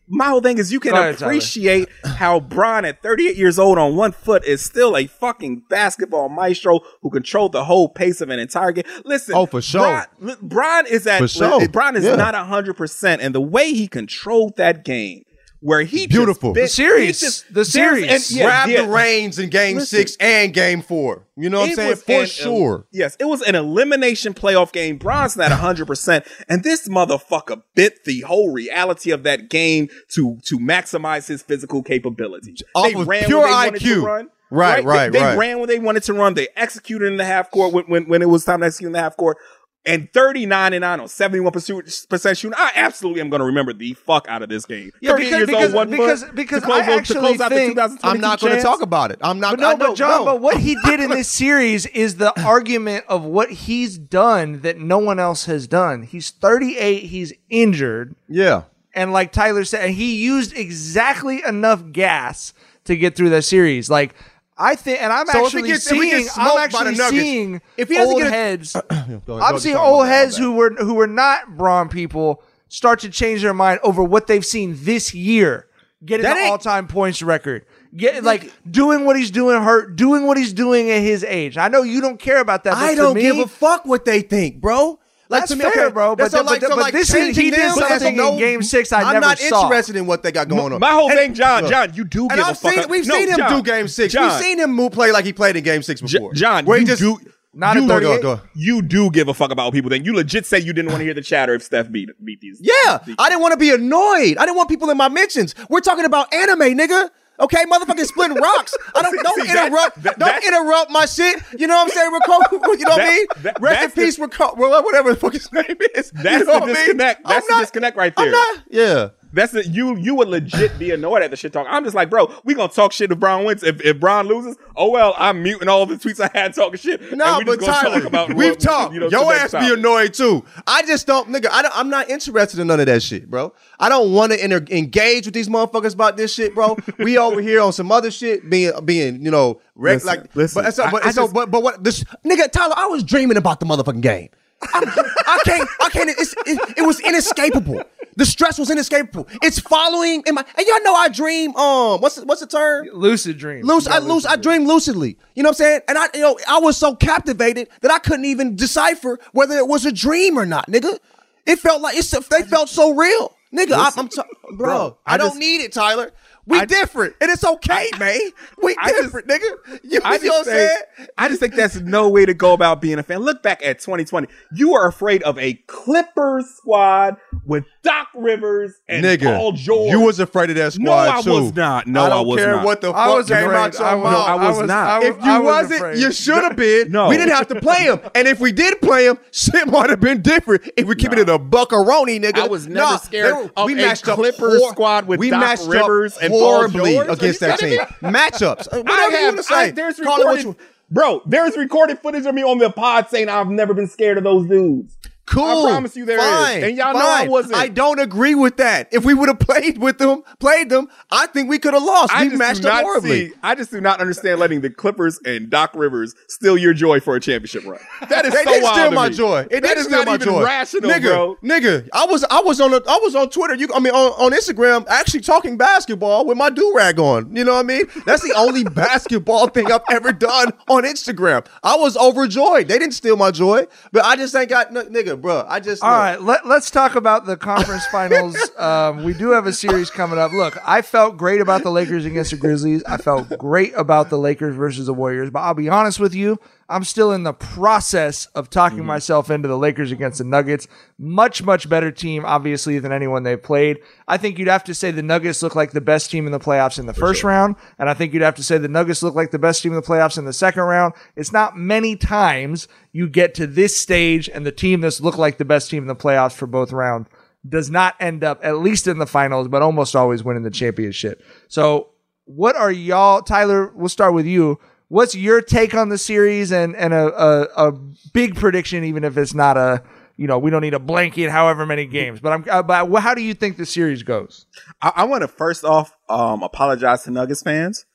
Speaker 4: my whole thing is you can
Speaker 6: Go ahead, Tyler.
Speaker 4: appreciate how Bron at 38 years old on one foot is still a fucking basketball maestro who controlled the whole pace of an entire game. Listen,
Speaker 3: Oh, for sure.
Speaker 4: Bron, Bron is at
Speaker 3: For sure.
Speaker 4: Bron is
Speaker 3: Yeah.
Speaker 4: not 100, percent and the way he controlled that game, where he
Speaker 3: Beautiful.
Speaker 4: just bit-
Speaker 6: The series.
Speaker 4: just-
Speaker 6: The series.
Speaker 4: and- yeah,
Speaker 3: grab
Speaker 4: yeah.
Speaker 3: the reins in game
Speaker 4: Listen.
Speaker 3: six and game four. You know what I'm saying? For
Speaker 4: an-
Speaker 3: sure.
Speaker 4: Yes, it was an elimination playoff game. Bronson at 100%. And this motherfucker bit the whole reality of that game to, to maximize his physical capability.
Speaker 3: Off
Speaker 4: they ran
Speaker 3: pure
Speaker 4: they
Speaker 3: IQ.
Speaker 4: to run.
Speaker 3: Right, right,
Speaker 4: They, they
Speaker 3: right.
Speaker 4: ran when they wanted to run. They executed in the half court when, when, when it was time to execute in the half court. And 39 and 9 on 71% shooting. I absolutely am going to remember the fuck out of this game.
Speaker 6: Yeah,
Speaker 4: 38
Speaker 6: because-
Speaker 4: years
Speaker 6: because-
Speaker 4: old, one
Speaker 6: because-
Speaker 4: foot,
Speaker 6: because
Speaker 4: to close,
Speaker 6: I
Speaker 4: out- to
Speaker 6: actually
Speaker 4: close out the
Speaker 6: think-
Speaker 4: 2022
Speaker 3: I'm not going to
Speaker 4: chance.
Speaker 3: talk about it. I'm not.
Speaker 6: But no,
Speaker 3: I
Speaker 6: but
Speaker 3: don't
Speaker 6: John,
Speaker 3: know.
Speaker 6: but what he did in this [LAUGHS] series is the argument of what he's done that no one else has done. He's 38, he's injured,
Speaker 3: Yeah.
Speaker 6: and like Tyler said, he used exactly enough gas to get through that series. Like I think, and I'm
Speaker 3: So
Speaker 6: actually
Speaker 3: gets-
Speaker 6: seeing, I'm actually seeing
Speaker 3: if he
Speaker 6: old
Speaker 3: get a-
Speaker 6: heads. [CLEARS THROAT]
Speaker 3: Ahead,
Speaker 6: I'm seeing old heads who were who were not Bron people start to change their mind over what they've seen this year, getting
Speaker 3: That
Speaker 6: the all-time points record, get like doing what he's doing, hurt, doing what he's doing at his age. I know you don't care about that.
Speaker 3: I don't
Speaker 6: me,
Speaker 3: give a fuck what they think, bro. Like
Speaker 6: That's
Speaker 3: to me,
Speaker 6: fair,
Speaker 3: okay,
Speaker 6: bro, but
Speaker 3: so
Speaker 6: th- but- but this is- he did
Speaker 3: them has
Speaker 6: something in Game Six I
Speaker 3: I'm
Speaker 6: never
Speaker 3: not
Speaker 6: saw.
Speaker 3: interested in what they got going on.
Speaker 4: My whole
Speaker 3: And-
Speaker 4: thing, John,
Speaker 3: look,
Speaker 4: John, you do
Speaker 3: and
Speaker 4: give a
Speaker 3: I've
Speaker 4: fuck.
Speaker 3: seen, we've
Speaker 4: No,
Speaker 3: seen him
Speaker 4: John,
Speaker 3: do Game Six.
Speaker 4: John.
Speaker 3: We've seen him move play like he played in Game Six
Speaker 4: J-
Speaker 3: before.
Speaker 4: John,
Speaker 3: where
Speaker 4: you
Speaker 3: just
Speaker 4: do
Speaker 6: Not
Speaker 4: you,
Speaker 6: at
Speaker 3: Go,
Speaker 6: 38.
Speaker 3: go, go.
Speaker 4: you do give a fuck about what people think. You legit say you didn't want to hear the chatter if Steph beat beat these.
Speaker 3: Yeah,
Speaker 4: these-
Speaker 3: I didn't want to be annoyed. I didn't want people in my mentions. We're talking about anime, nigga. Okay, motherfucking splitting [LAUGHS] rocks. I don't
Speaker 4: See-
Speaker 3: don't
Speaker 4: see,
Speaker 3: interrupt.
Speaker 4: that-
Speaker 3: don't interrupt my shit. You know what I'm saying? Rico, [LAUGHS] you know what I mean?
Speaker 4: that-
Speaker 3: Rest in
Speaker 4: that's the-
Speaker 3: peace, Rico. Whatever the fuck his name is.
Speaker 4: That's
Speaker 3: you know
Speaker 4: the
Speaker 3: I mean?
Speaker 4: disconnect.
Speaker 3: I'm
Speaker 4: That's the
Speaker 3: not-
Speaker 4: disconnect right there.
Speaker 3: I'm not. Yeah.
Speaker 4: That's the you. You would legit be annoyed at the shit talk. I'm just like, bro, we gonna talk shit if Bron wins. If if Bron loses, oh well, I'm muting all the tweets I had talking shit.
Speaker 3: No,
Speaker 4: and
Speaker 3: but Tyler,
Speaker 4: talk about
Speaker 3: we've
Speaker 4: what-
Speaker 3: talked.
Speaker 4: you know,
Speaker 3: Your ass
Speaker 4: next
Speaker 3: be annoyed too. I just don't, nigga. I don't, I'm not interested in none of that shit, bro. I don't want to inter- engage with these motherfuckers about this shit, bro. we over here on some other shit, being being you know, rec-
Speaker 4: Listen,
Speaker 3: like.
Speaker 4: listen,
Speaker 3: but, so,
Speaker 4: I- I
Speaker 3: so,
Speaker 4: just-
Speaker 3: but but what this nigga Tyler? I was dreaming about the motherfucking game. I'm, I can't. I can't. It's, it, it was inescapable. The stress was inescapable. It's following in my. And y'all know I dream. Um, what's the, what's the term?
Speaker 6: lucid dream.
Speaker 3: Loose, I loose, I dream lucidly. You know what I'm saying? And I, you know, I was so captivated that I couldn't even decipher whether it was a dream or not, nigga. It felt like it's. They felt so real, nigga. I, I'm, t- bro,
Speaker 4: bro,
Speaker 3: I,
Speaker 4: I
Speaker 3: don't need it, Tyler. We
Speaker 4: I-
Speaker 3: different, and it's okay, man. We
Speaker 4: I just-
Speaker 3: different, nigga. You,
Speaker 4: I
Speaker 3: you know what I'm saying?
Speaker 4: I just think that's no way to go about being a fan. Look back at 2020. You are afraid of a Clippers squad with Doc Rivers and
Speaker 3: Nigga,
Speaker 4: Paul George.
Speaker 3: you was afraid of that squad
Speaker 4: No, I
Speaker 3: too.
Speaker 4: was not. No,
Speaker 3: I
Speaker 4: I
Speaker 3: don't
Speaker 4: was
Speaker 3: care
Speaker 4: not.
Speaker 3: what the fuck
Speaker 6: I was
Speaker 3: came
Speaker 6: afraid.
Speaker 3: out your
Speaker 6: I was-
Speaker 3: mouth.
Speaker 4: I was not.
Speaker 6: I
Speaker 3: If you
Speaker 6: I was
Speaker 3: wasn't,
Speaker 6: afraid.
Speaker 3: you should have been.
Speaker 4: No.
Speaker 3: we didn't have to play him. And if we did play him, shit might have been different. If we keep it in a buckaroni, nigga.
Speaker 4: I was never
Speaker 3: Nah,
Speaker 4: scared
Speaker 3: were-
Speaker 4: of
Speaker 3: we matched up
Speaker 4: Clippers squad with
Speaker 3: we
Speaker 4: Doc
Speaker 3: matched
Speaker 4: Rivers and Paul
Speaker 3: horribly against that team. [LAUGHS] Matchups. Uh,
Speaker 4: I
Speaker 3: Whatever you
Speaker 4: have,
Speaker 3: want to
Speaker 4: I-
Speaker 3: say.
Speaker 4: there's
Speaker 3: Call it what
Speaker 4: recorded,
Speaker 3: you-
Speaker 4: bro. There's recorded footage of me on the pod saying I've never been scared of those dudes.
Speaker 3: Cool.
Speaker 4: I promise you there is.
Speaker 3: fine,
Speaker 4: And y'all know I wasn't.
Speaker 3: I don't agree with that. If we would have played with them, played them, I think we could have lost.
Speaker 4: I
Speaker 3: we matched up horribly.
Speaker 4: see. I just do not understand letting the Clippers and Doc Rivers steal your joy for a championship run. That is [LAUGHS]
Speaker 3: They
Speaker 4: so
Speaker 3: did
Speaker 4: wild
Speaker 3: steal my
Speaker 4: me.
Speaker 3: joy. It
Speaker 4: That is not even
Speaker 3: joy.
Speaker 4: rational,
Speaker 3: nigga,
Speaker 4: bro.
Speaker 3: Nigga, I was I was on the, I was on Twitter. You, I mean on, on Instagram, actually talking basketball with my do rag on. You know what I mean? That's the only [LAUGHS] basketball thing I've ever done on Instagram. I was overjoyed. They didn't steal my joy, but I just ain't got no, nigga, bro. I just
Speaker 2: All right, let, let's talk about the conference finals. [LAUGHS] Um, we do have a series coming up. Look, I felt great about the Lakers against the Grizzlies. I felt great about the Lakers versus the Warriors. But I'll be honest with you, I'm still in the process of talking
Speaker 3: Mm-hmm.
Speaker 2: myself into the Lakers against the Nuggets. Much, much better team, obviously, than anyone they've played. I think you'd have to say the Nuggets look like the best team in the playoffs in the first round. And I think you'd have to say the Nuggets look like the best team in the playoffs in the second round. It's not many times you get to this stage and the team that's looked like the best team in the playoffs for both rounds does not end up at least in the finals, but almost always winning the championship. So, what are y'all, Tyler? We'll start with you. What's your take on the series and and a, a, a big prediction, even if it's not a you know we don't need a blanket, however many games. But I'm uh, but how do you think the series goes?
Speaker 4: I, I want to first off um, apologize to Nuggets fans.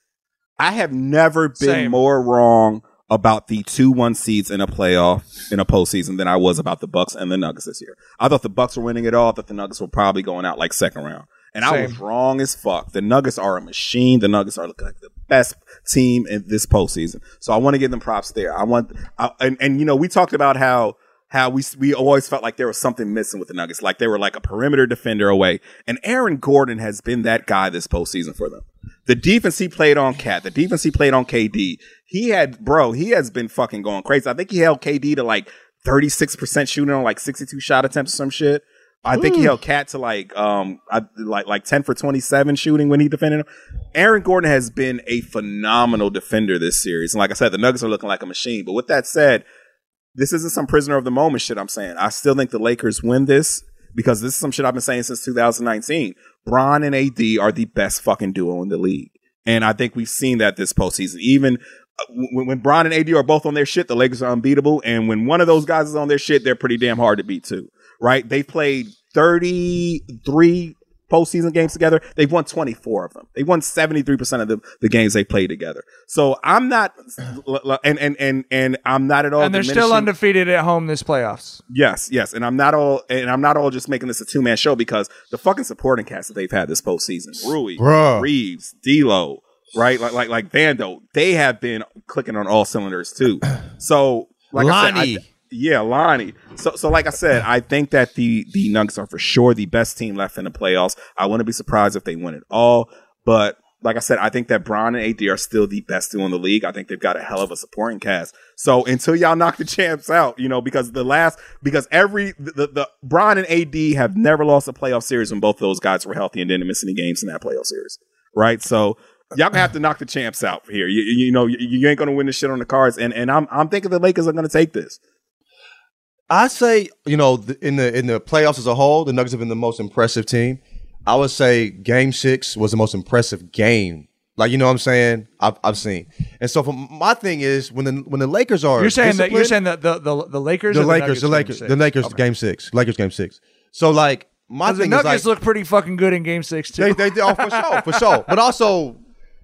Speaker 4: I have never been
Speaker 2: Same.
Speaker 4: more wrong about the two one seeds in a playoff in a postseason than I was about the Bucks and the Nuggets this year. I thought the Bucks were winning it all. I thought the Nuggets were probably going out like second round. And I was wrong as fuck. The Nuggets are a machine. The Nuggets are looking like the best team in this postseason. So I want to give them props there. I want, I, and, and you know, we talked about how, how we, we always felt like there was something missing with the Nuggets. Like they were like a perimeter defender away. And Aaron Gordon has been that guy this postseason for them. The defense he played on Cat, the defense he played on KD, he had, bro, he has been fucking going crazy. I think he held KD to like 36% shooting on like 62 shot attempts or some shit. I think he held Cat to like um I, like like 10 for 27 shooting when he defended him. Aaron Gordon has been a phenomenal defender this series. And like I said, the Nuggets are looking like a machine. But with that said, this isn't some prisoner of the moment shit I'm saying. I still think the Lakers win this because this is some shit I've been saying since 2019. Bron and AD are the best fucking duo in the league. And I think we've seen that this postseason. Even uh, when, when Bron and AD are both on their shit, the Lakers are unbeatable. And when one of those guys is on their shit, they're pretty damn hard to beat too. Right? They played 33 postseason games together. They've won 24 of them. They won 73% of the, the games they played together. So I'm not, [CLEARS THROAT] and, and, and, and I'm not at all.
Speaker 2: and they're still undefeated at home this playoffs.
Speaker 4: Yes, yes, and I'm not all, and I'm not all just making this a two man show because the fucking supporting cast that they've had this postseason, Rui,
Speaker 3: Bruh.
Speaker 4: Reeves, D'Lo, right, like like like Vando, they have been clicking on all cylinders too. So, like I
Speaker 3: Lonnie.
Speaker 4: said, I, yeah, Lonnie. So, so like I said, I think that the the Nuggets are for sure the best team left in the playoffs. I wouldn't be surprised if they win it all, but. Like I said, I think that Bron and AD are still the best duo in the league. I think they've got a hell of a supporting cast. So until y'all knock the champs out, you know, because the last, because every, the, the, the Bron and AD have never lost a playoff series when both those guys were healthy and didn't miss any games in that playoff series. Right. So y'all gonna have to knock the champs out here. You, you you know, you, you ain't gonna win this shit on the cards. And, and I'm, I'm thinking the Lakers are gonna take this.
Speaker 3: I say, you know, th- in the in the playoffs as a whole, the Nuggets have been the most impressive team. I would say Game Six was the most impressive game. Like you know what I'm saying? I've I've seen. And so for my thing is when the when the Lakers are
Speaker 2: You're saying that you're saying that the the, the Lakers,
Speaker 3: the Lakers, the
Speaker 2: Nuggets
Speaker 3: Lakers, the? Lakers
Speaker 2: Okay.
Speaker 3: game six. Lakers game six. So like my
Speaker 2: 'Cause the
Speaker 3: thing is
Speaker 2: Nuggets
Speaker 3: like
Speaker 2: look pretty fucking good in Game Six too.
Speaker 3: they they, they oh, for sure, for sure. [LAUGHS] But also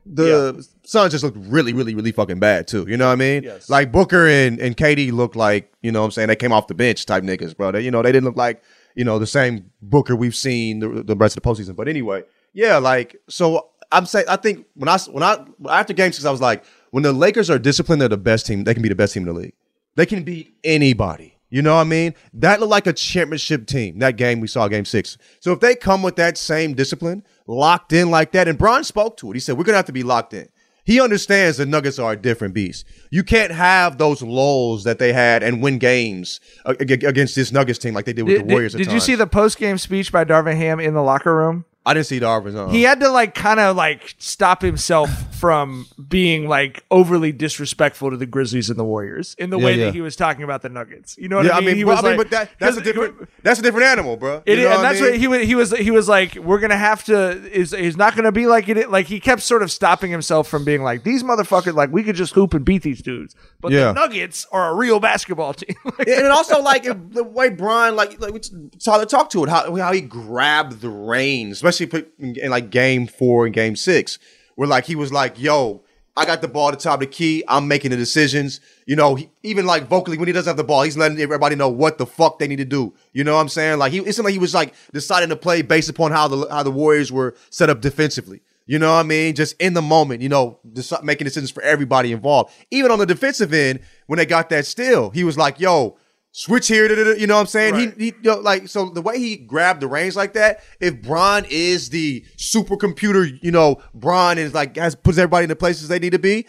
Speaker 3: the Suns just looked really, really, really fucking bad too. You know what I mean?
Speaker 2: Yes.
Speaker 3: Like Booker and, and KD looked like, you know what I'm saying, they came off the bench type niggas, bro. They, you know, they didn't look like, you know, the same Booker we've seen the, the rest of the postseason. But anyway, yeah, like so I'm saying I think when I when I after game six, I was like, when the Lakers are disciplined, they're the best team, they can be the best team in the league. They can beat anybody. You know what I mean? That looked like a championship team, that game we saw, game six. So if they come with that same discipline, locked in like that, and Bron spoke to it. He said, We're gonna have to be locked in. He understands the Nuggets are a different beast. You can't have those lulls that they had and win games ag- ag- against this Nuggets team like they did with
Speaker 2: Did,
Speaker 3: the Warriors.
Speaker 2: did, did you see the post game speech by Darvin Ham in the locker room?
Speaker 3: I didn't see Darvin's. Uh,
Speaker 2: He had to like kind of like stop himself [LAUGHS] from being like overly disrespectful to the Grizzlies and the Warriors in the
Speaker 3: Yeah,
Speaker 2: way
Speaker 3: yeah.
Speaker 2: that he was talking about the Nuggets. You know what
Speaker 3: yeah,
Speaker 2: I mean? He
Speaker 3: bro,
Speaker 2: was
Speaker 3: I mean,
Speaker 2: like-
Speaker 3: but that, that's a
Speaker 2: 'cause-
Speaker 3: different. That's a different animal, bro.
Speaker 2: It,
Speaker 3: know
Speaker 2: and
Speaker 3: what
Speaker 2: that's
Speaker 3: mean?
Speaker 2: what he was. He was. He was like, "We're gonna have to. Is he's not gonna be like it. Like he kept sort of stopping himself from being like these motherfuckers. Like we could just hoop and beat these dudes. But
Speaker 3: Yeah.
Speaker 2: the Nuggets are a real basketball team. [LAUGHS]
Speaker 3: And also like if the way Bron like like we Tyler talked to it how how he grabbed the reins, especially put in, in like game four and game six, where like he was like, "Yo, I got the ball at the top of the key. I'm making the decisions." You know, he, even like vocally when he doesn't have the ball, he's letting everybody know what the fuck they need to do. You know what I'm saying? Like he it's like he was like deciding to play based upon how the how the Warriors were set up defensively. You know what I mean? Just in the moment, you know, deci- making decisions for everybody involved. Even on the defensive end, when they got that steal, he was like, "Yo, switch here." da, da, da," You know what I'm saying? He, he you know, like so the way he grabbed the reins like that. If Bron is the supercomputer, you know, Bron is like has puts everybody in the places they need to be.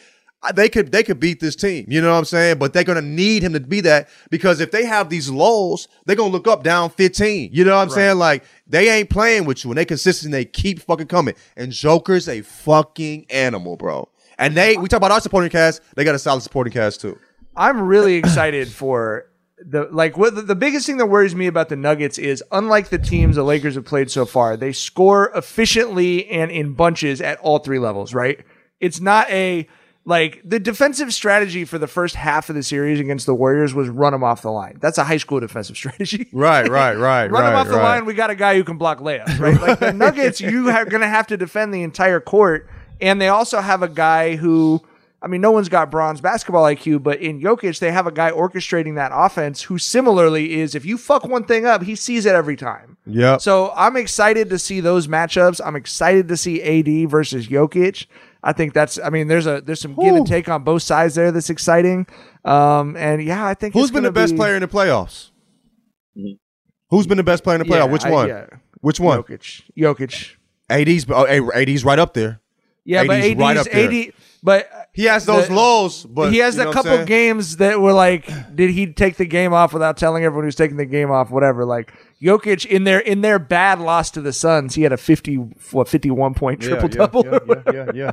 Speaker 3: They could they could beat this team, you know what I'm saying? But they're gonna need him to be that because if they have these lulls, they're gonna look up down 15. You know what I'm saying? Like they ain't playing with you and they consistent. They keep fucking coming. And Joker's a fucking animal, bro. And they we talk about our supporting cast. They got a solid supporting cast too.
Speaker 2: I'm really excited for the like what the, the biggest thing that worries me about the Nuggets is unlike the teams the Lakers have played so far, they score efficiently and in bunches at all three levels, right? It's not a like the defensive strategy for the first half of the series against the Warriors was run them off the line. That's a high school defensive [LAUGHS] strategy.
Speaker 3: Right, right, right, [LAUGHS]
Speaker 2: run them
Speaker 3: right,
Speaker 2: off the
Speaker 3: right.
Speaker 2: line. We got a guy who can block layups, right? Like the [LAUGHS] Nuggets, you are going to have to defend the entire court, and they also have a guy who, I mean, no one's got Bron's basketball IQ, but in Jokic, they have a guy orchestrating that offense who similarly is, if you fuck one thing up, he sees it every time.
Speaker 3: Yep.
Speaker 2: So I'm excited to see those matchups. I'm excited to see AD versus Jokic. I think that's. I mean, there's a there's some give and take on both sides there. That's exciting. Um, and yeah, I think
Speaker 3: Who's
Speaker 2: it's
Speaker 3: been the best
Speaker 2: be-
Speaker 3: player in the playoffs? Who's been the best player in the
Speaker 2: Yeah,
Speaker 3: playoffs? Which
Speaker 2: I-
Speaker 3: one?
Speaker 2: yeah.
Speaker 3: Which one?
Speaker 2: Jokic. Jokic.
Speaker 3: AD's oh, AD's right up there.
Speaker 2: Yeah, but
Speaker 3: AD's
Speaker 2: AD's,
Speaker 3: right up there.
Speaker 2: AD, but
Speaker 3: He has those
Speaker 2: the-
Speaker 3: lows, but
Speaker 2: he has
Speaker 3: you
Speaker 2: a
Speaker 3: know I'm
Speaker 2: couple games that were like, did he take the game off without telling everyone who's taking the game off? Whatever. Like Jokic in their in their bad loss to the Suns, he had a fifty what fifty one point
Speaker 3: Yeah,
Speaker 2: triple
Speaker 3: yeah,
Speaker 2: double.
Speaker 3: Yeah, yeah,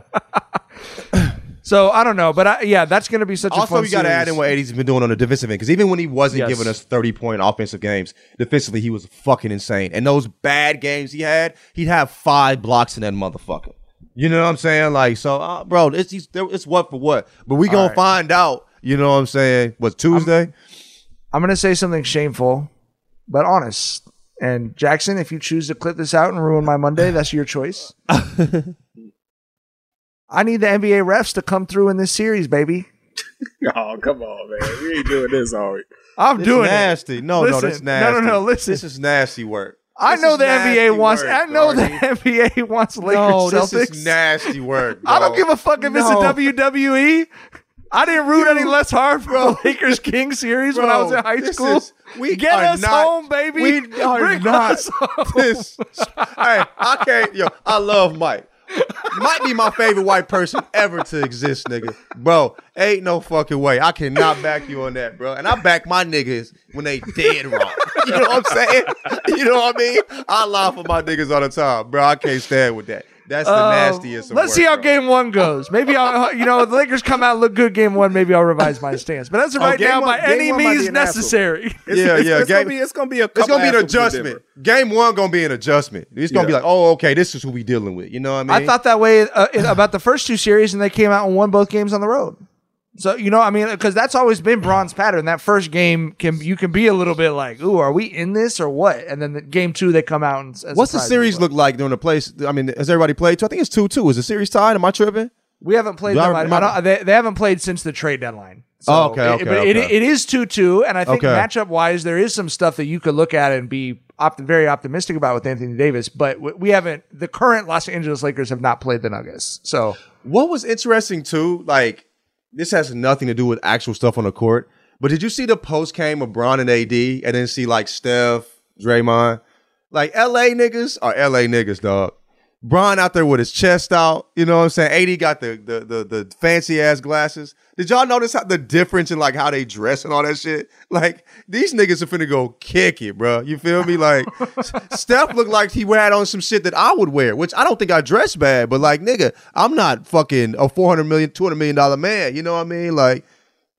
Speaker 3: yeah. [LAUGHS]
Speaker 2: So I don't know, but I, yeah, that's going to be such a
Speaker 3: Also, we got to add in what AD's been doing on the defensive end because even when he wasn't
Speaker 2: Yes.
Speaker 3: giving us thirty point offensive games, defensively he was fucking insane. And those bad games he had, he'd have five blocks in that motherfucker. You know what I'm saying? Like, so, uh, bro, it's he's, it's what for what. But we gonna
Speaker 2: right.
Speaker 3: find out. You know what I'm saying? What's Tuesday?
Speaker 2: I'm going to say something shameful, but honest. And Jackson, if you choose to clip this out and ruin my Monday, that's your choice. [LAUGHS] I need the NBA refs to come through in this series, baby. [LAUGHS]
Speaker 4: Oh, come on, man. We ain't doing this, are we?
Speaker 2: I'm
Speaker 3: This
Speaker 2: doing
Speaker 3: nasty.
Speaker 2: it.
Speaker 3: No, no, that's
Speaker 2: Listen,
Speaker 3: nasty.
Speaker 2: No, no, no. Listen,
Speaker 3: This is nasty work.
Speaker 2: I know the NBA wants.
Speaker 3: work,
Speaker 2: I know the NBA wants Lakers
Speaker 3: No,
Speaker 2: Celtics.
Speaker 3: this is nasty work.
Speaker 2: I don't give a fuck if
Speaker 3: No.
Speaker 2: it's a WWE. I didn't root any less hard for the Lakers King series when I was in high school.
Speaker 3: is- we
Speaker 2: Get us
Speaker 3: not-
Speaker 2: home, baby.
Speaker 3: We are
Speaker 2: Bring
Speaker 3: not.
Speaker 2: us home.
Speaker 3: This, [LAUGHS] hey, I can't. Yo, I love Mike. Might be my favorite white person ever to exist, nigga. Bro, ain't no fucking way. I cannot back you on that, bro. And I back my niggas when they dead wrong. You know what I'm saying? You know what I mean? I lie for my niggas all the time, bro. I can't stand with that. That's the
Speaker 2: Um,
Speaker 3: nastiest. Of
Speaker 2: Let's
Speaker 3: work,
Speaker 2: see how
Speaker 3: bro.
Speaker 2: game one goes. Maybe I'll, [LAUGHS] you know, the Lakers come out look good game one, maybe I'll revise my stance. But as of
Speaker 3: Oh,
Speaker 2: right
Speaker 3: game
Speaker 2: now,
Speaker 3: one-
Speaker 2: by any
Speaker 3: one might be
Speaker 2: means necessary.
Speaker 4: It's,
Speaker 3: Yeah,
Speaker 4: it's,
Speaker 3: yeah,
Speaker 4: It's
Speaker 3: game-
Speaker 4: gonna be. It's gonna be a.
Speaker 3: It's gonna be an adjustment. Game one gonna be an adjustment. It's gonna be like, oh, okay, this is who we dealing with. You know what I mean?
Speaker 2: I thought that way uh, about the first two series, and they came out and won both games on the road. So you know, I mean, because that's always been Bron's pattern. That first game can you can be a little bit like, "Ooh, are we in this or what?" And then the game two, they come out and. and
Speaker 3: What's the series
Speaker 2: people.
Speaker 3: look like during the place? I mean, has everybody played? I think it's two two. Is the series tied? Am I tripping?
Speaker 2: We haven't played
Speaker 3: I-
Speaker 2: them. I, I they, they haven't played since the trade deadline. So
Speaker 3: Oh, okay,
Speaker 2: it-
Speaker 3: okay,
Speaker 2: but It, it is two two, and I think
Speaker 3: Okay.
Speaker 2: matchup wise, there is some stuff that you could look at and be opt- very optimistic about with Anthony Davis. But we haven't. The current Los Angeles Lakers have not played the Nuggets. So
Speaker 3: What was interesting too, like this has nothing to do with actual stuff on the court, but did you see the post game of Bron and AD, and then see like Steph, Draymond, like LA niggas are LA niggas, dog. Bron out there with his chest out. You know what I'm saying? AD got the the the, the fancy ass glasses. Did y'all notice how the difference in like how they dress and all that shit? Like these niggas are finna go kick it, bro. You feel me? Like Steph looked like he had on some shit that I would wear, which I don't think I dress bad, but like nigga, I'm not fucking a 400 million, 200 million dollar man. You know what I mean? Like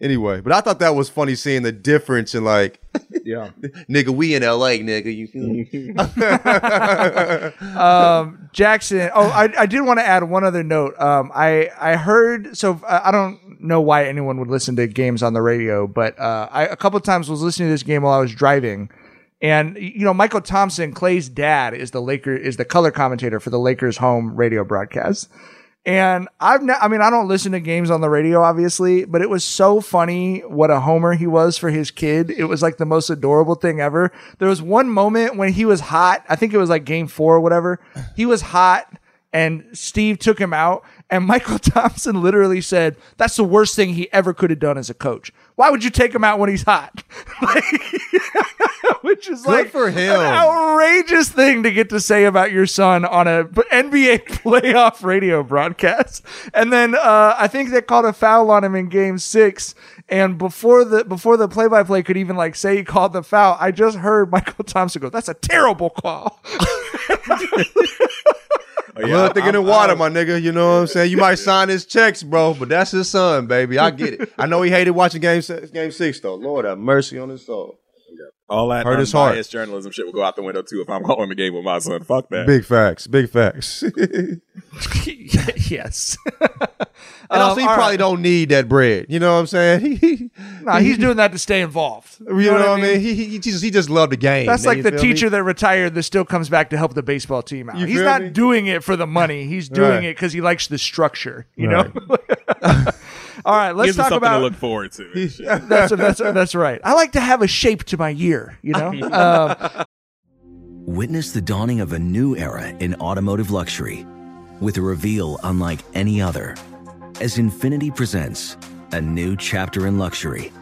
Speaker 3: anyway, but I thought that was funny seeing the difference in like
Speaker 2: Yeah. [LAUGHS]
Speaker 3: nigga, we in LA, nigga. You feel me? [LAUGHS]
Speaker 2: um, Jackson. Oh, I, I did want to add one other note. Um, I I heard so uh, I don't know why anyone would listen to games on the radio, but uh, I a couple times was listening to this game while I was driving, and you know Mychal Thompson, Clay's dad, is the Laker is the color commentator for the Lakers home radio broadcast. And I've, ne- I mean, I don't listen to games on the radio, obviously, but it was so funny what a homer he was for his kid. It was like the most adorable thing ever. There was one moment when he was hot. I think it was like game four or whatever. He was hot and Steve took him out. And [LAUGHS] Mychal Thompson literally said, that's the worst thing he ever could have done as a coach. Why would you take him out when he's hot? [LAUGHS] Like, [LAUGHS] which is
Speaker 3: Good
Speaker 2: like
Speaker 3: for him.
Speaker 2: an outrageous thing to get to say about your son on a NBA playoff radio broadcast. And then uh, I think they called a foul on him in Game Six. And before the before the play by play could even like say he called the foul, I just heard Mychal Thompson go, "That's a terrible call."
Speaker 4: Oh,
Speaker 3: Blood thicker
Speaker 4: I'm-
Speaker 3: than water,
Speaker 4: I'm-
Speaker 3: my nigga. You know what I'm saying? You might sign his checks, bro, but that's his son, baby. I get it. I know he hated watching game six, game six though. Lord have mercy on his soul.
Speaker 4: All that
Speaker 3: Hurt his heart.
Speaker 4: unbiased journalism shit will go out the window too if I'm [LAUGHS] calling the game with my son. Fuck that.
Speaker 3: Big facts. Big facts. [LAUGHS] [LAUGHS]
Speaker 2: yes.
Speaker 3: And also, he
Speaker 2: Um, all
Speaker 3: probably
Speaker 2: right.
Speaker 3: don't need that bread. You know what I'm saying? He,
Speaker 2: Nah, he's doing that to stay involved.
Speaker 3: you know, what I mean? He, he, he just he just loved the game.
Speaker 2: That's
Speaker 3: man,
Speaker 2: like
Speaker 3: you
Speaker 2: the
Speaker 3: feel me?
Speaker 2: teacher that retired that still comes back to help the baseball team out.
Speaker 3: You
Speaker 2: He's
Speaker 3: feel
Speaker 2: not
Speaker 3: me?
Speaker 2: doing it for the money. He's doing
Speaker 3: Right.
Speaker 2: it because he likes the structure. You
Speaker 3: Right.
Speaker 2: know. All right, let's
Speaker 4: Gives him
Speaker 2: talk
Speaker 4: something
Speaker 2: about.
Speaker 4: to look forward to. and [LAUGHS]
Speaker 2: that's, that's that's right. I like to have a shape to my year. You [LAUGHS] know. um,
Speaker 7: Witness the dawning of a new era in automotive luxury with a reveal unlike any other as Infiniti presents a new chapter in luxury,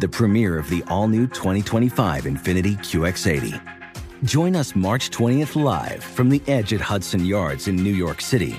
Speaker 7: the premiere of the all new 2025 Infiniti QX80. Join us March 20th live from the edge at Hudson Yards in New York City,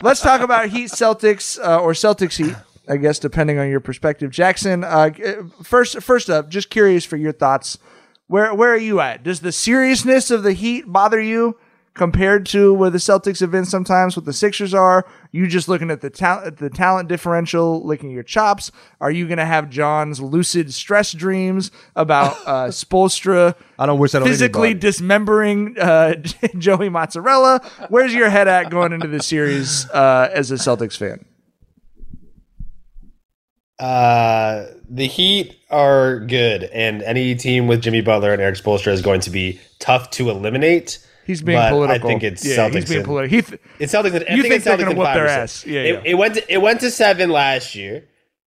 Speaker 2: Let's talk about Heat Celtics uh, or Celtics Heat, I guess, depending on your perspective. Jackson, uh, first, first up, just curious for your thoughts. Where where are you at? Does the seriousness of the Heat bother you? Compared to where the Celtics have been sometimes what the Sixers are? You just looking at the talent the talent differential, licking your chops? Are you going to have John's lucid stress dreams about uh, [LAUGHS] Spoelstra
Speaker 3: I don't wish that
Speaker 2: physically
Speaker 3: anybody.
Speaker 2: dismembering uh, [LAUGHS] Joey Mozzarella? Where's your head at going into the series uh, as a Celtics fan?
Speaker 5: Uh, the Heat are good, and any team with Jimmy Butler and Erik Spoelstra is going to be tough to eliminate.
Speaker 2: He's being
Speaker 5: but
Speaker 2: political.
Speaker 5: I think it's
Speaker 2: Yeah,
Speaker 5: Celtics.
Speaker 2: he's being
Speaker 5: and-
Speaker 2: political. He th-
Speaker 5: it's Celtics. I
Speaker 2: you
Speaker 5: think,
Speaker 2: think
Speaker 5: it's
Speaker 2: they're gonna
Speaker 5: in
Speaker 2: whoop
Speaker 5: five
Speaker 2: their ass. Yeah,
Speaker 5: it,
Speaker 2: yeah.
Speaker 5: it went. To, it went to seven last year,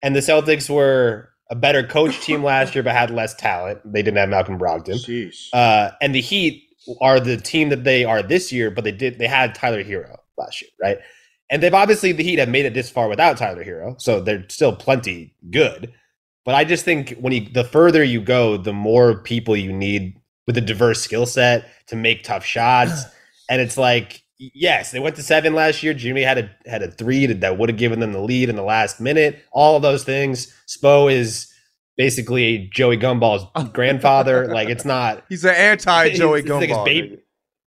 Speaker 5: and the Celtics were a better coach team last year, but had less talent. They didn't have Malcolm Brogdon. Uh, and the Heat are the team that they are this year, but they did. They had Tyler Herro last year, right? And they've obviously the Heat have made it this far without Tyler Herro, so they're still plenty good. But I just think when you the further you go, the more people you need with a diverse skill set to make tough shots. [SIGHS] And it's like, yes, they went to seven last year. Jimmy had a had a three that- that would have given them the lead in the last minute. All of those things. Spo is basically Joey Gumball's [LAUGHS] grandfather. like it's not. [LAUGHS]
Speaker 3: He's an anti Joey
Speaker 5: It's [LAUGHS] like his
Speaker 3: Gumball.
Speaker 5: baby-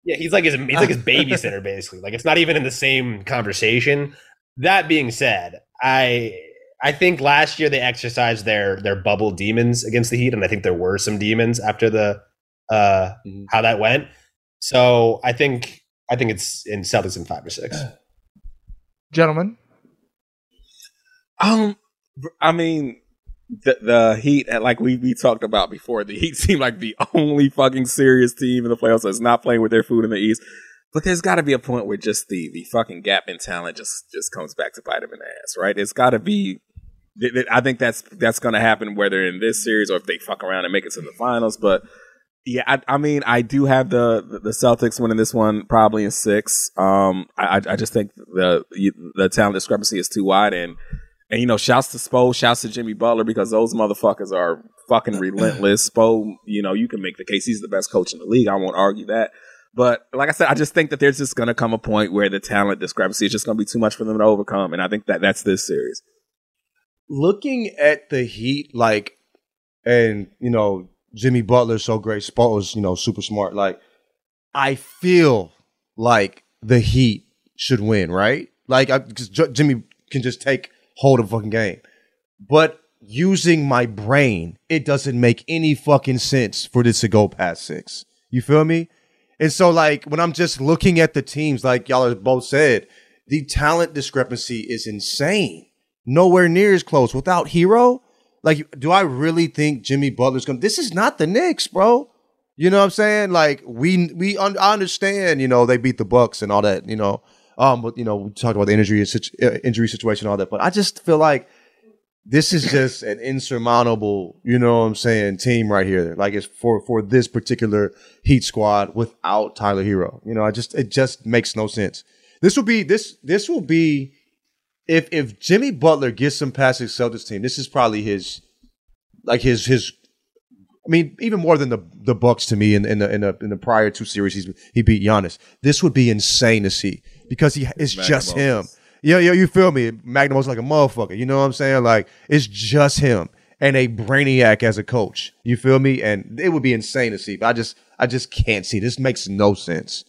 Speaker 5: yeah, he's like his he's like his babysitter basically. Like it's not even in the same conversation. That being said, I I think last year they exercised their their bubble demons against the Heat, and I think there were some demons after the uh how that went. So I think I think it's in Celtics in five or six.
Speaker 2: Gentlemen,
Speaker 4: Um, I mean, the the Heat, like we we talked about before, the Heat [LAUGHS] seem like the only fucking serious team in the playoffs that's not playing with their food in the East. But there's got to be a point where just the the fucking gap in talent just just comes back to bite them in the ass, right? It's got to be. th- th- I think that's that's going to happen whether in this series or if they fuck around and make it to the finals. But yeah, I, I mean, I do have the the Celtics winning this one probably in six. Um, I I- just think the the talent discrepancy is too wide and. And you know, shouts to Spo, shouts to Jimmy Butler because those motherfuckers are fucking relentless. [LAUGHS] Spo, you know, you can make the case he's the best coach in the league. I won't argue that. But like I said, I just think that there's just gonna come a point where the talent discrepancy is just gonna be too much for them to overcome. And I think that that's this series.
Speaker 3: looking at the Heat, like, and you know, Jimmy Butler's so great. Spo's, you know, super smart. Like, I feel like the Heat should win, right? Like, cause J- Jimmy can just take hold of fucking game. But using my brain, it doesn't make any fucking sense for this to go past six. You feel me? And so, like, when I'm just looking at the teams, like y'all have both said, the talent discrepancy is insane. Nowhere near as close. Without Herro, like, do I really think Jimmy Butler's gonna? This is not the Knicks, bro. You know what I'm saying? Like, we we un- I understand. You know, they beat the Bucks and all that. You know, um, but you know, we talked about the injury uh, injury situation, all that. But I just feel like this is just an insurmountable, you know what I'm saying, team right here. Like it's for for this particular Heat squad without Tyler Herro. You know, I just it just makes no sense. This will be this this will be if if Jimmy Butler gets some past his Celtics team, this is probably his like his his I mean, even more than the the Bucks to me in, in the in the in the prior two series he's, he beat Giannis. This would be insane to see because he it's just him.
Speaker 4: Magnum
Speaker 3: Yeah, yeah, you feel me? Magnum's like a motherfucker. You know what I'm saying? Like it's just him and a brainiac as a coach. You feel me? And it would be insane to see. But I just I just can't see. This makes no sense.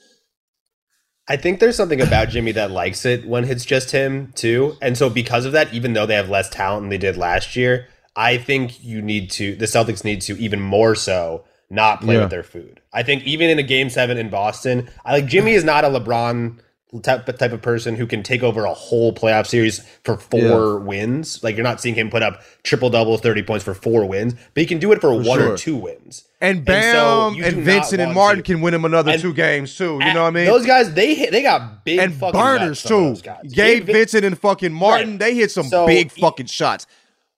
Speaker 5: I think there's something about Jimmy that likes it when it's just him too. And so because of that, even though they have less talent than they did last year, I think you need to the Celtics need to even more so not play
Speaker 3: Yeah.
Speaker 5: with their food. I think even in a game seven in Boston, I like Jimmy is not a LeBron type type of person who can take over a whole playoff series for four wins. Like you're not seeing him put up triple double, thirty points for four wins, but he can do it for, one
Speaker 3: sure.
Speaker 5: or two wins.
Speaker 3: And Bam and,
Speaker 5: do not
Speaker 3: Vincent and Martin
Speaker 5: to.
Speaker 3: can win him another
Speaker 5: And-
Speaker 3: two games too. You know what I mean?
Speaker 5: Those guys, they hit, they got big
Speaker 3: and
Speaker 5: fucking
Speaker 3: burners too. Gabe Vincent and fucking Martin,
Speaker 5: Right.
Speaker 3: they hit some
Speaker 5: So,
Speaker 3: big
Speaker 5: e-
Speaker 3: fucking shots.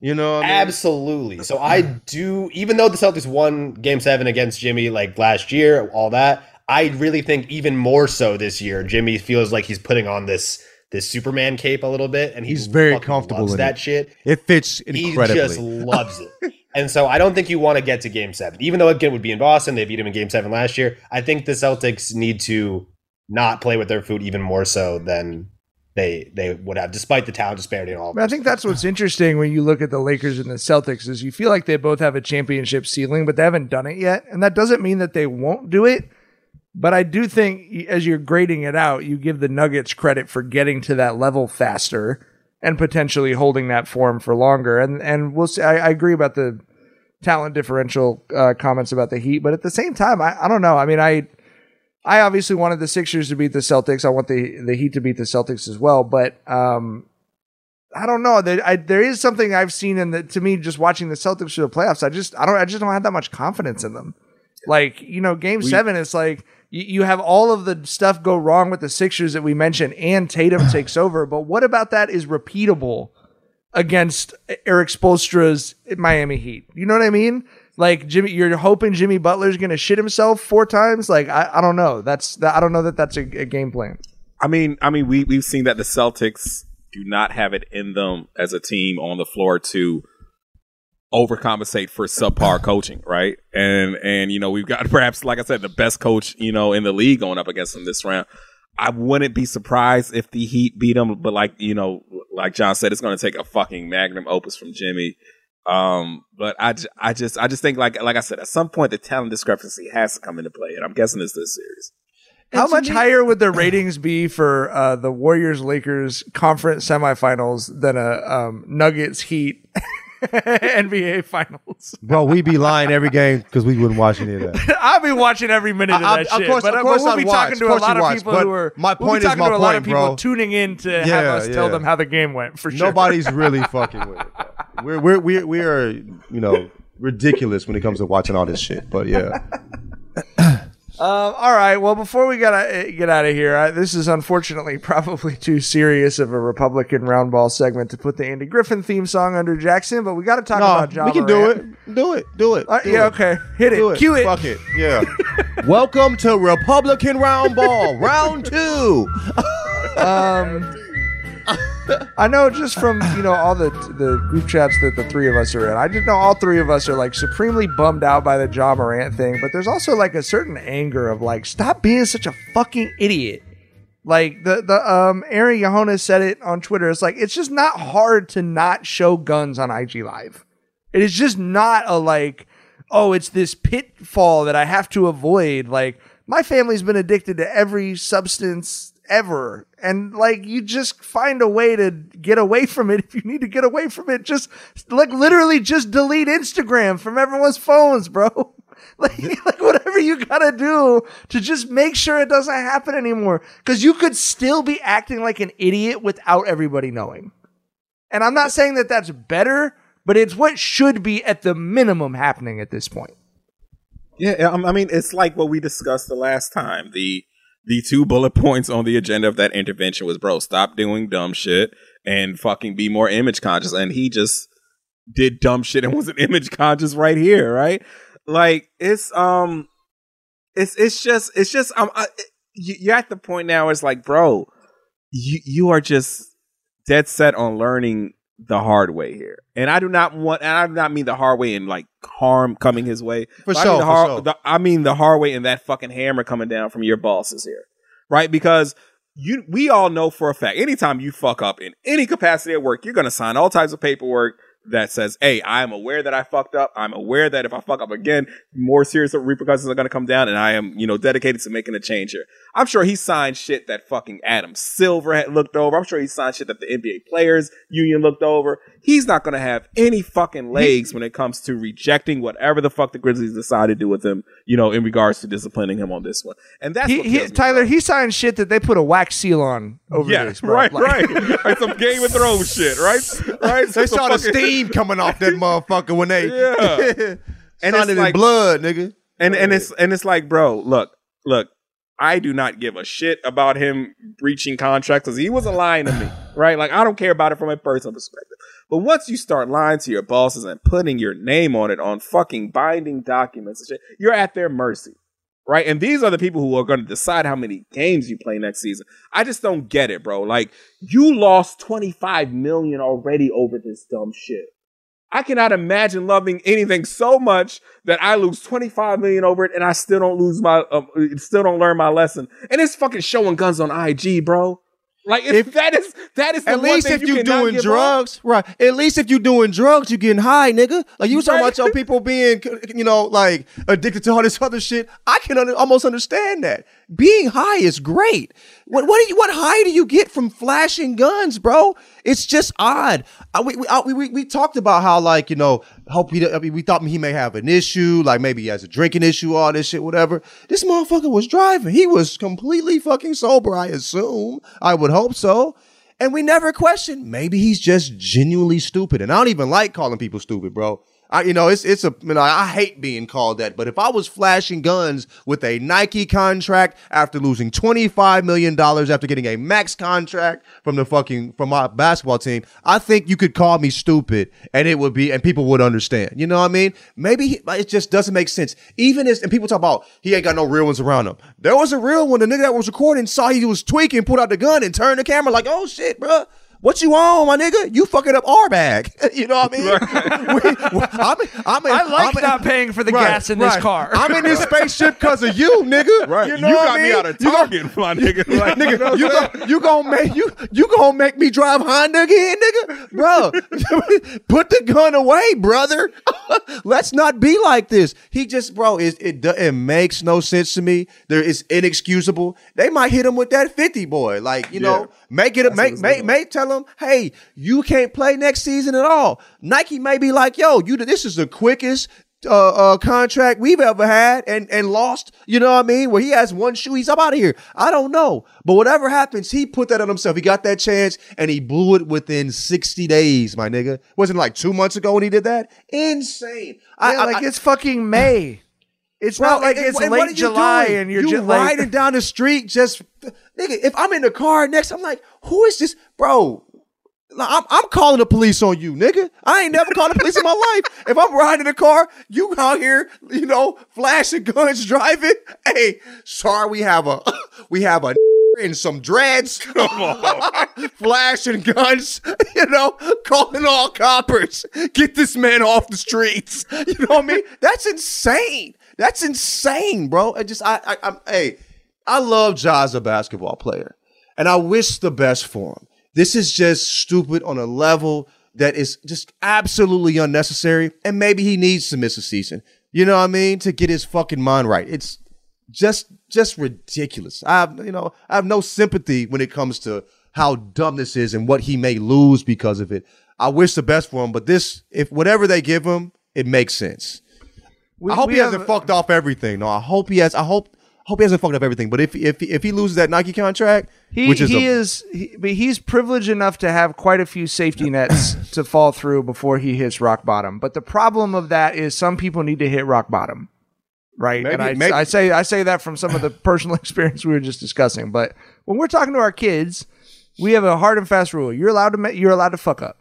Speaker 3: You know what I mean?
Speaker 5: Absolutely. So I do, even though the Celtics won Game Seven against Jimmy like last year, all that, I really think even more so this year, Jimmy feels like he's putting on this this Superman cape a little bit, and he
Speaker 3: He's very comfortable
Speaker 5: loves
Speaker 3: in
Speaker 5: that
Speaker 3: it.
Speaker 5: shit.
Speaker 3: It fits incredibly.
Speaker 5: He just loves it. [LAUGHS] And so I don't think you want to get to game seven. Even though again would be in Boston, they beat him in game seven last year. I think the Celtics need to not play with their food even more so than they they would have, despite the talent disparity and all.
Speaker 2: But I think that's what's interesting when you look at the Lakers and the Celtics is you feel like they both have a championship ceiling, but they haven't done it yet. And that doesn't mean that they won't do it. But I do think as you're grading it out, you give the Nuggets credit for getting to that level faster and potentially holding that form for longer. And and we'll see. I, I agree about the talent differential uh, comments about the Heat, but at the same time, I, I don't know. I mean, I I obviously wanted the Sixers to beat the Celtics. I want the the Heat to beat the Celtics as well. But um, I don't know. There, I, there is something I've seen in the to me just watching the Celtics through the playoffs. I just I don't I just don't have that much confidence in them. Like you know, Game
Speaker 4: We-
Speaker 2: Seven, it's like you, you have all of the stuff go wrong with the Sixers that we mentioned, and Tatum [CLEARS THROAT] takes over. But what about that is repeatable against Erik Spoelstra's Miami Heat? You know what I mean? Like Jimmy, you're hoping Jimmy Butler's going to shit himself four times. Like I, I don't know. That's that, I don't know that that's a, a game plan.
Speaker 4: I mean, I mean, we we've seen that the Celtics do not have it in them as a team on the floor to overcompensate for subpar coaching, right? And and you know we've got [LAUGHS] perhaps, like I said, the best coach you know in the league going up against them this round. I wouldn't be surprised if the Heat beat them, but like you know, like John said, it's going to take a fucking magnum opus from Jimmy. Um, but I, j- I just I just think like like I said, at some point the talent discrepancy has to come into play, and I'm guessing it's this series.
Speaker 2: How much higher would the ratings be for uh, the Warriors Lakers conference semifinals than a um, Nuggets Heat [LAUGHS] NBA finals?
Speaker 3: Bro, we be lying every game because we wouldn't watch any of that. [LAUGHS]
Speaker 2: I'll be watching every minute of
Speaker 3: I- I-
Speaker 2: that
Speaker 3: of course-
Speaker 2: but,
Speaker 3: of course
Speaker 2: but we'll
Speaker 3: I'd
Speaker 2: be
Speaker 3: watch.
Speaker 2: talking to a lot of
Speaker 3: watch,
Speaker 2: people who are.
Speaker 3: my
Speaker 2: we'll
Speaker 3: point
Speaker 2: be
Speaker 3: is
Speaker 2: talking
Speaker 3: my
Speaker 2: to a lot of
Speaker 3: point,
Speaker 2: people
Speaker 3: bro.
Speaker 2: tuning in to have
Speaker 3: Yeah,
Speaker 2: us tell them how the game went for sure.
Speaker 3: Nobody's really [LAUGHS] fucking with it. bro. We're we're we we are you know ridiculous when it comes to watching all this shit. But yeah,
Speaker 2: Um, all right. Well, before we gotta uh, get out of here, I, this is unfortunately [LAUGHS] probably too serious of a Republican roundball segment to put the Andy Griffith theme song under Jackson. But we got to talk
Speaker 3: no,
Speaker 2: about John.
Speaker 3: we can do it. Do it. Do it.
Speaker 2: Uh,
Speaker 3: do
Speaker 2: yeah.
Speaker 3: it.
Speaker 2: Okay. Hit it.
Speaker 3: Do it.
Speaker 2: Cue it.
Speaker 3: Fuck it. Yeah. [LAUGHS] Welcome to Republican Roundball, round two. [LAUGHS]
Speaker 2: Um, [LAUGHS] I know just from you know all the the group chats that the three of us are in. I just know all three of us are like supremely bummed out by the Ja Morant thing, but there's also like a certain anger of like, stop being such a fucking idiot. Like the the um Aaron Yahonas said it on Twitter. It's like it's just not hard to not show guns on IG Live. It is just not a like, oh, it's this pitfall that I have to avoid. Like my family's been addicted to every substance ever. And like you just find a way to get away from it. [LAUGHS] If you need to get away from it, just like literally just delete Instagram from everyone's phones, bro. [LAUGHS] like, like whatever you gotta do to just make sure it doesn't happen anymore. Cause you could still be acting like an idiot without everybody knowing. And I'm not saying that that's better, but it's what should be at the minimum happening at this point.
Speaker 4: Yeah, I mean, it's like what we discussed the last time. The the two bullet points on the agenda of that intervention was, bro, stop doing dumb shit and fucking be more image conscious. And he just did dumb shit and was an [LAUGHS] image conscious right here, right? Like it's um, it's it's just it's just um, I, you- you're at the point now. It's like, bro, you you are just dead set on learning the hard way here. And I do not want, and I do not mean the hard way in like harm coming his way.
Speaker 3: For
Speaker 4: But I
Speaker 3: sure,
Speaker 4: mean the hard,
Speaker 3: sure.
Speaker 4: the- I mean the hard way in that fucking hammer coming down from your bosses here, right? Because you, we all know for a fact, anytime you fuck up in any capacity at work, you're gonna sign all types of paperwork that says, "Hey, I am aware that I fucked up. I'm aware that if I fuck up again, more serious repercussions are gonna come down, and I am, you know, dedicated to making a change here." I'm sure he signed shit that fucking Adam Silver had looked over. I'm sure he signed shit that the NBA Players Union looked over. He's not gonna have any fucking legs when it comes to rejecting whatever the fuck the Grizzlies decide to do with him, you know, in regards to disciplining him on this one. And that's
Speaker 2: He,
Speaker 4: what
Speaker 2: he, Tyler, he signed shit that they put a wax seal on over
Speaker 4: yeah,
Speaker 2: this, bro.
Speaker 4: right,
Speaker 2: Like-
Speaker 4: right, like some Game of Thrones shit, right, [LAUGHS] right.
Speaker 3: They
Speaker 4: Some
Speaker 3: saw the steam coming off that motherfucker when they [LAUGHS]
Speaker 4: Yeah. [LAUGHS]
Speaker 3: and
Speaker 4: it's like-
Speaker 3: blood, nigga.
Speaker 4: and and it's and it's like, bro, look, look, I do not give a shit about him breaching contracts because he wasn't lying to me, [SIGHS] right? Like I don't care about it from a personal perspective. But once you start lying to your bosses and putting your name on it on fucking binding documents and shit, you're at their mercy. Right. And these are the people who are going to decide how many games you play next season. I just don't get it, bro. Like, you lost 25 million already over this dumb shit. I cannot imagine loving anything so much that I lose 25 million over it and I still don't lose my, um, still don't learn my lesson. And it's fucking showing guns on IG, bro. Like if, that is that is the
Speaker 3: At least if
Speaker 4: you
Speaker 3: you doing
Speaker 4: give up.
Speaker 3: drugs, right? At least if you're doing drugs, you're getting high, nigga. Like you was talking about your [LAUGHS] people being, you know, like addicted to all this other shit. I can under, almost understand that. Being high is great. What what you, what high do you get from flashing guns, bro? It's just odd. I, we, we, I, we, we we talked about how like you know hope he I mean, we thought he may have an issue, like maybe he has a drinking issue, all this shit, whatever. This motherfucker was driving. He was completely fucking sober. I assume. I would hope so. And we never questioned. Maybe he's just genuinely stupid. And I don't even like calling people stupid, bro. I, you know, it's it's a. You know, I hate being called that. But if I was flashing guns with a Nike contract after losing twenty five million dollars after getting a max contract from the fucking from my basketball team, I think you could call me stupid, and it would be, and people would understand. You know what I mean? Maybe he, it just doesn't make sense. Even as and people talk about he ain't got no real ones around him. There was a real one. The nigga that was recording saw he was tweaking, pulled out the gun, and turned the camera like, "Oh shit, bruh. What you on, my nigga? You fucking up our bag. [LAUGHS] you know what I mean? [LAUGHS] We- we- I'm I'm in,
Speaker 2: I like
Speaker 3: I'm in-
Speaker 2: not paying for the
Speaker 3: Right,
Speaker 2: gas in this car.
Speaker 3: I'm in this spaceship because of you, nigga.
Speaker 4: Right.
Speaker 3: You,
Speaker 4: You,
Speaker 3: know what
Speaker 4: got
Speaker 3: I
Speaker 4: me out of
Speaker 3: You gon-
Speaker 4: Target, my [LAUGHS] nigga. Like,
Speaker 3: nigga, you gon' you gonna make you you gonna make me drive Honda again, nigga, bro? put the gun away, brother. Let's not be like this. He just, bro, it it, it makes no sense to me. There is inexcusable. They might hit him with that fifty boy, like you know, make it make make make tell him, hey, you can't play next season at all. Nike may be like, yo, you this is the quickest uh, uh, contract we've ever had and and lost. You know what I mean? Where he has one shoe, he's up out of here. I don't know, but whatever happens, he put that on himself. He got that chance and he blew it within sixty days. My nigga, wasn't it like two months ago when he did that. Insane. I,
Speaker 2: Yeah,
Speaker 3: I-
Speaker 2: like
Speaker 3: I-
Speaker 2: it's fucking May. It's
Speaker 3: Bro,
Speaker 2: not like
Speaker 3: and-
Speaker 2: it's
Speaker 3: and
Speaker 2: late July
Speaker 3: doing?
Speaker 2: and you're
Speaker 3: you
Speaker 2: just like
Speaker 3: riding down the street just nigga. If I'm in the car next, I'm like, who is this, bro? I'm, I'm calling the police on you, nigga. I ain't never called the police in my [LAUGHS] life. If I'm riding a car, you out here, you know, flashing guns, [LAUGHS] driving. Hey, sorry, we have a [LAUGHS] we have a and some dreads, Come on. flashing guns, you know, calling all coppers. Get this man off the streets. You know what I mean? That's insane. That's insane, bro. I just, I, I, I'm, hey, I love Ja as a basketball player, and I wish the best for him. This is just stupid on a level that is just absolutely unnecessary, and maybe he needs to miss a season. You know what I mean? To get his fucking mind right. It's just just ridiculous. I have you know I have no sympathy when it comes to how dumb this is and what he may lose because of it. I wish the best for him, but this if whatever they give him, it makes sense.
Speaker 2: We-
Speaker 3: I hope he hasn't fucked off everything. No, I hope he has. I hope hope he hasn't fucked up everything. But if if if he loses that Nike contract,
Speaker 2: He
Speaker 3: which is
Speaker 2: he
Speaker 3: a,
Speaker 2: is he, but he's privileged enough to have quite a few safety nets [LAUGHS] to fall through before he hits rock bottom. But the problem of that is some people need to hit rock bottom, right? and I,
Speaker 3: maybe-
Speaker 2: I say I say that from some of the [LAUGHS] personal experience we were just discussing. But when we're talking to our kids, we have a hard and fast rule: you're allowed to you're allowed to fuck up.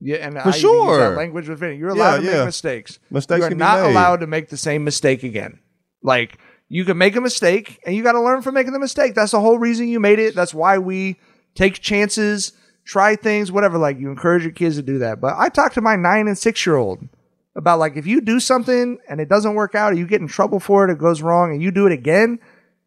Speaker 2: Yeah, and
Speaker 3: For
Speaker 2: I
Speaker 3: sure.
Speaker 2: that language with Vinny. You're allowed
Speaker 3: Yeah,
Speaker 2: to
Speaker 3: yeah.
Speaker 2: make mistakes.
Speaker 3: Mistakes
Speaker 2: you are
Speaker 3: can be
Speaker 2: not
Speaker 3: made.
Speaker 2: allowed to make the same mistake again. Like you can make a mistake, and you got to learn from making the mistake. That's the whole reason you made it. That's why we take chances, try things, whatever. Like you encourage your kids to do that. But I talk to my nine and six year old about like if you do something and it doesn't work out, or you get in trouble for it, it goes wrong, and you do it again,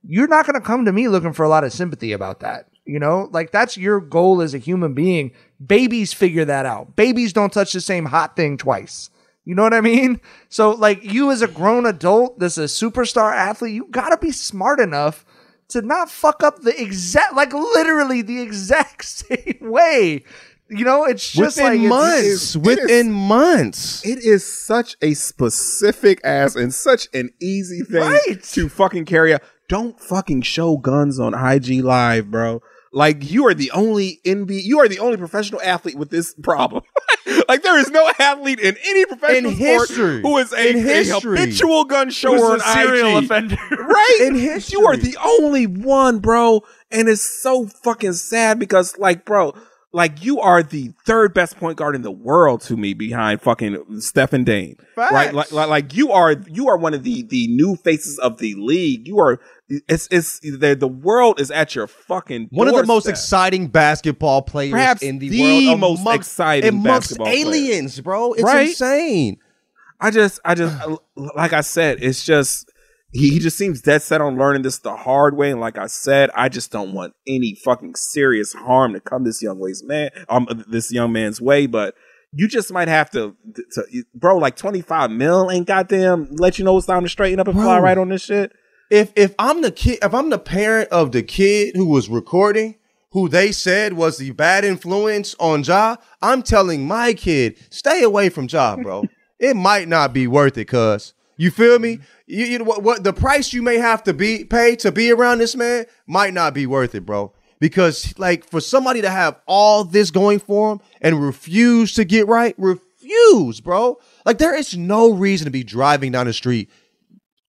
Speaker 2: you're not going to come to me looking for a lot of sympathy about that. You know, like that's your goal as a human being. Babies figure that out. Babies don't touch the same hot thing twice. You know what I mean? So, like, you as a grown adult that's a superstar athlete, you gotta be smart enough to not fuck up the exact, like, literally the exact [LAUGHS] same way. You know, it's just
Speaker 3: within
Speaker 2: like it's-
Speaker 3: months. within months.
Speaker 4: It is such a specific ass and such an easy thing to fucking carry out. Don't fucking show guns on IG Live, bro. Like you are the only NB, you are the only professional athlete with this problem. [LAUGHS] like there is no athlete in any professional
Speaker 3: In history.
Speaker 4: who is a,
Speaker 3: In
Speaker 4: a habitual gun shower
Speaker 2: Who's
Speaker 4: on
Speaker 2: serial
Speaker 4: IG.
Speaker 2: offender. [LAUGHS]
Speaker 4: right?
Speaker 3: In history,
Speaker 4: You are the only one, bro. And it's so fucking sad because, like, bro, like you are the third best point guard in the world to me behind fucking Steph and Dame.
Speaker 3: Right?
Speaker 4: Like, like, like you are you are one of the the new faces of the league. You are it's it's the the world is at your fucking
Speaker 3: One of the most exciting basketball players
Speaker 4: Perhaps
Speaker 3: in the,
Speaker 4: the
Speaker 3: world.
Speaker 4: most
Speaker 3: amongst-
Speaker 4: exciting
Speaker 3: amongst
Speaker 4: basketball player.
Speaker 3: aliens, bro. It's
Speaker 4: Right?
Speaker 3: insane.
Speaker 4: I just, I just, [SIGHS] like I said, it's just, he, he just seems dead set on learning this the hard way. And like I said, I just don't want any fucking serious harm to come this young way's man, um, this young man's way. But you just might have to, to bro, like twenty five mil ain't goddamn let you know it's time to straighten up and fly right on this shit.
Speaker 3: if if I'm the kid, if I'm the parent of the kid who was recording, who they said was the bad influence on Ja, I'm telling my kid, stay away from Ja, bro. [LAUGHS] it might not be worth it, cuz. You feel me? Mm-hmm. You, you know what, what the price you may have to be pay to be around this man might not be worth it, bro. Because like for somebody to have all this going for him and refuse to get right, refuse, bro. Like there is no reason to be driving down the street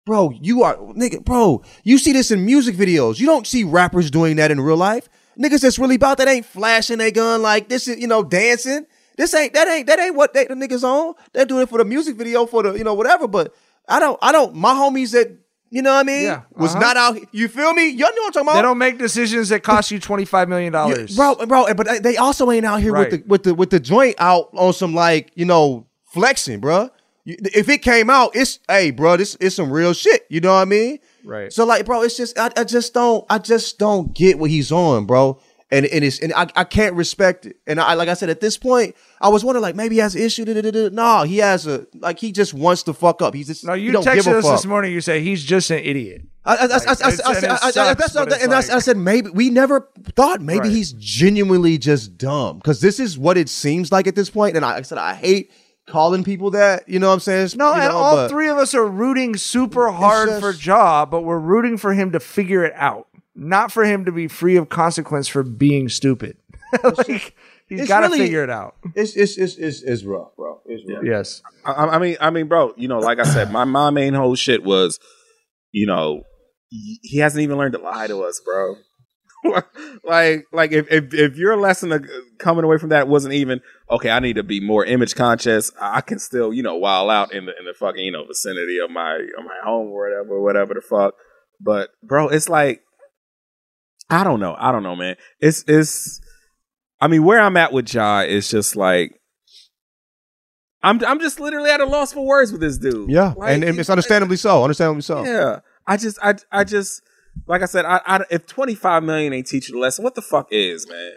Speaker 3: Bro, you are nigga, bro. You see this in music videos. You don't see rappers doing that in real life. Niggas that's really about that ain't flashing their gun like this is, you know, dancing. This ain't that ain't that ain't what they the niggas on. They're doing it for the music video for the, you know, whatever. But I don't I don't my homies that you know what I mean?
Speaker 2: Yeah,
Speaker 3: Was
Speaker 2: uh-huh.
Speaker 3: not out. You feel me? Y'all know what I'm talking about?
Speaker 2: They don't make decisions that cost you twenty five million dollars,
Speaker 3: bro, bro. But they also ain't out here
Speaker 2: Right.
Speaker 3: with the with the with the joint out on some like you know flexing, bro. If it came out, it's hey, bro, this it's some real shit. You know what I mean?
Speaker 2: Right.
Speaker 3: So like, bro, it's just I, I just don't I just don't get what he's on, bro. And and it's and I, I can't respect it. And I like I said at this point, I was wondering like maybe he has an issue. da, da, da, da. No, he has a like he just wants to fuck up. He's just
Speaker 2: No, you
Speaker 3: he
Speaker 2: texted us
Speaker 3: fuck.
Speaker 2: this morning. You say he's just an idiot.
Speaker 3: I,
Speaker 2: it's- it's
Speaker 3: said maybe we never thought maybe
Speaker 2: Right.
Speaker 3: he's genuinely just dumb because this is what it seems like at this point. And I, I said I hate calling people that. You know what I'm saying?
Speaker 2: No,
Speaker 3: You
Speaker 2: and
Speaker 3: know,
Speaker 2: all three of us are rooting super hard
Speaker 3: just-
Speaker 2: for Ja, but we're rooting for him to figure it out, not for him to be free of consequence for being stupid. [LAUGHS] like he's
Speaker 3: it's
Speaker 2: got to
Speaker 3: really-
Speaker 2: figure it out.
Speaker 3: It's it's it's it's, it's rough, bro. It's rough.
Speaker 2: Yes.
Speaker 4: I, I mean, I mean, bro, you know, like I said, my my main whole shit was, you know, he he hasn't even learned to lie to us, bro. [LAUGHS] like, like if, if if your lesson of uh, coming away from that wasn't even okay, I need to be more image conscious. I can still, you know, while out in the in the fucking you know vicinity of my of my home or whatever, whatever the fuck. But bro, it's like, I don't know, I don't know, man. It's it's. I mean, where I'm at with Ja is just like. I'm I'm just literally at a loss for words with this dude.
Speaker 3: Yeah,
Speaker 4: Like,
Speaker 3: and, and it's understandably so. Understandably so.
Speaker 4: yeah. I just I I just like I said, I, I if 25 million ain't teach you the lesson, what the fuck is, man?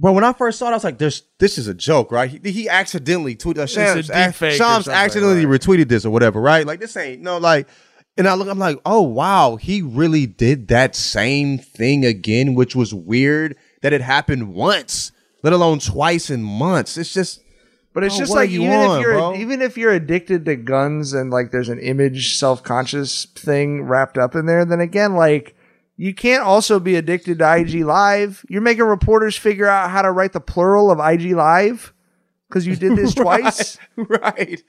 Speaker 3: But when I first saw it, I was like, "This, this is a joke, right?" He, he accidentally tweeted. Uh, Shams,
Speaker 2: a deep fake
Speaker 3: Shams accidentally
Speaker 2: right.
Speaker 3: retweeted this or whatever, right? Like this ain't no like. And I look, I'm like, oh wow, he really did that same thing again, which was weird that it happened once, let alone twice in months. It's just,
Speaker 2: But it's
Speaker 3: Oh,
Speaker 2: just like
Speaker 3: you
Speaker 2: even
Speaker 3: on,
Speaker 2: if you're
Speaker 3: bro?
Speaker 2: even if you're addicted to guns and like there's an image self conscious thing wrapped up in there, then again, like you can't also be addicted to IG Live. You're making reporters figure out how to write the plural of IG Live because you did this [LAUGHS] twice.
Speaker 3: right.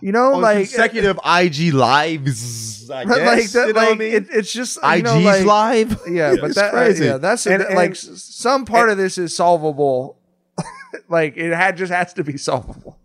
Speaker 2: You know,
Speaker 3: On
Speaker 2: like
Speaker 3: consecutive IG lives, I [LAUGHS] guess.
Speaker 2: like that,
Speaker 3: you know
Speaker 2: like
Speaker 3: what I mean?
Speaker 2: it, it's just you
Speaker 3: IG's
Speaker 2: know, like,
Speaker 3: live. [LAUGHS]
Speaker 2: Yeah, but
Speaker 3: It's
Speaker 2: that uh,
Speaker 3: crazy.
Speaker 2: yeah, that's
Speaker 4: And-
Speaker 2: like
Speaker 4: and-
Speaker 2: s- some part of this is solvable. [LAUGHS] like it had just has to be solvable.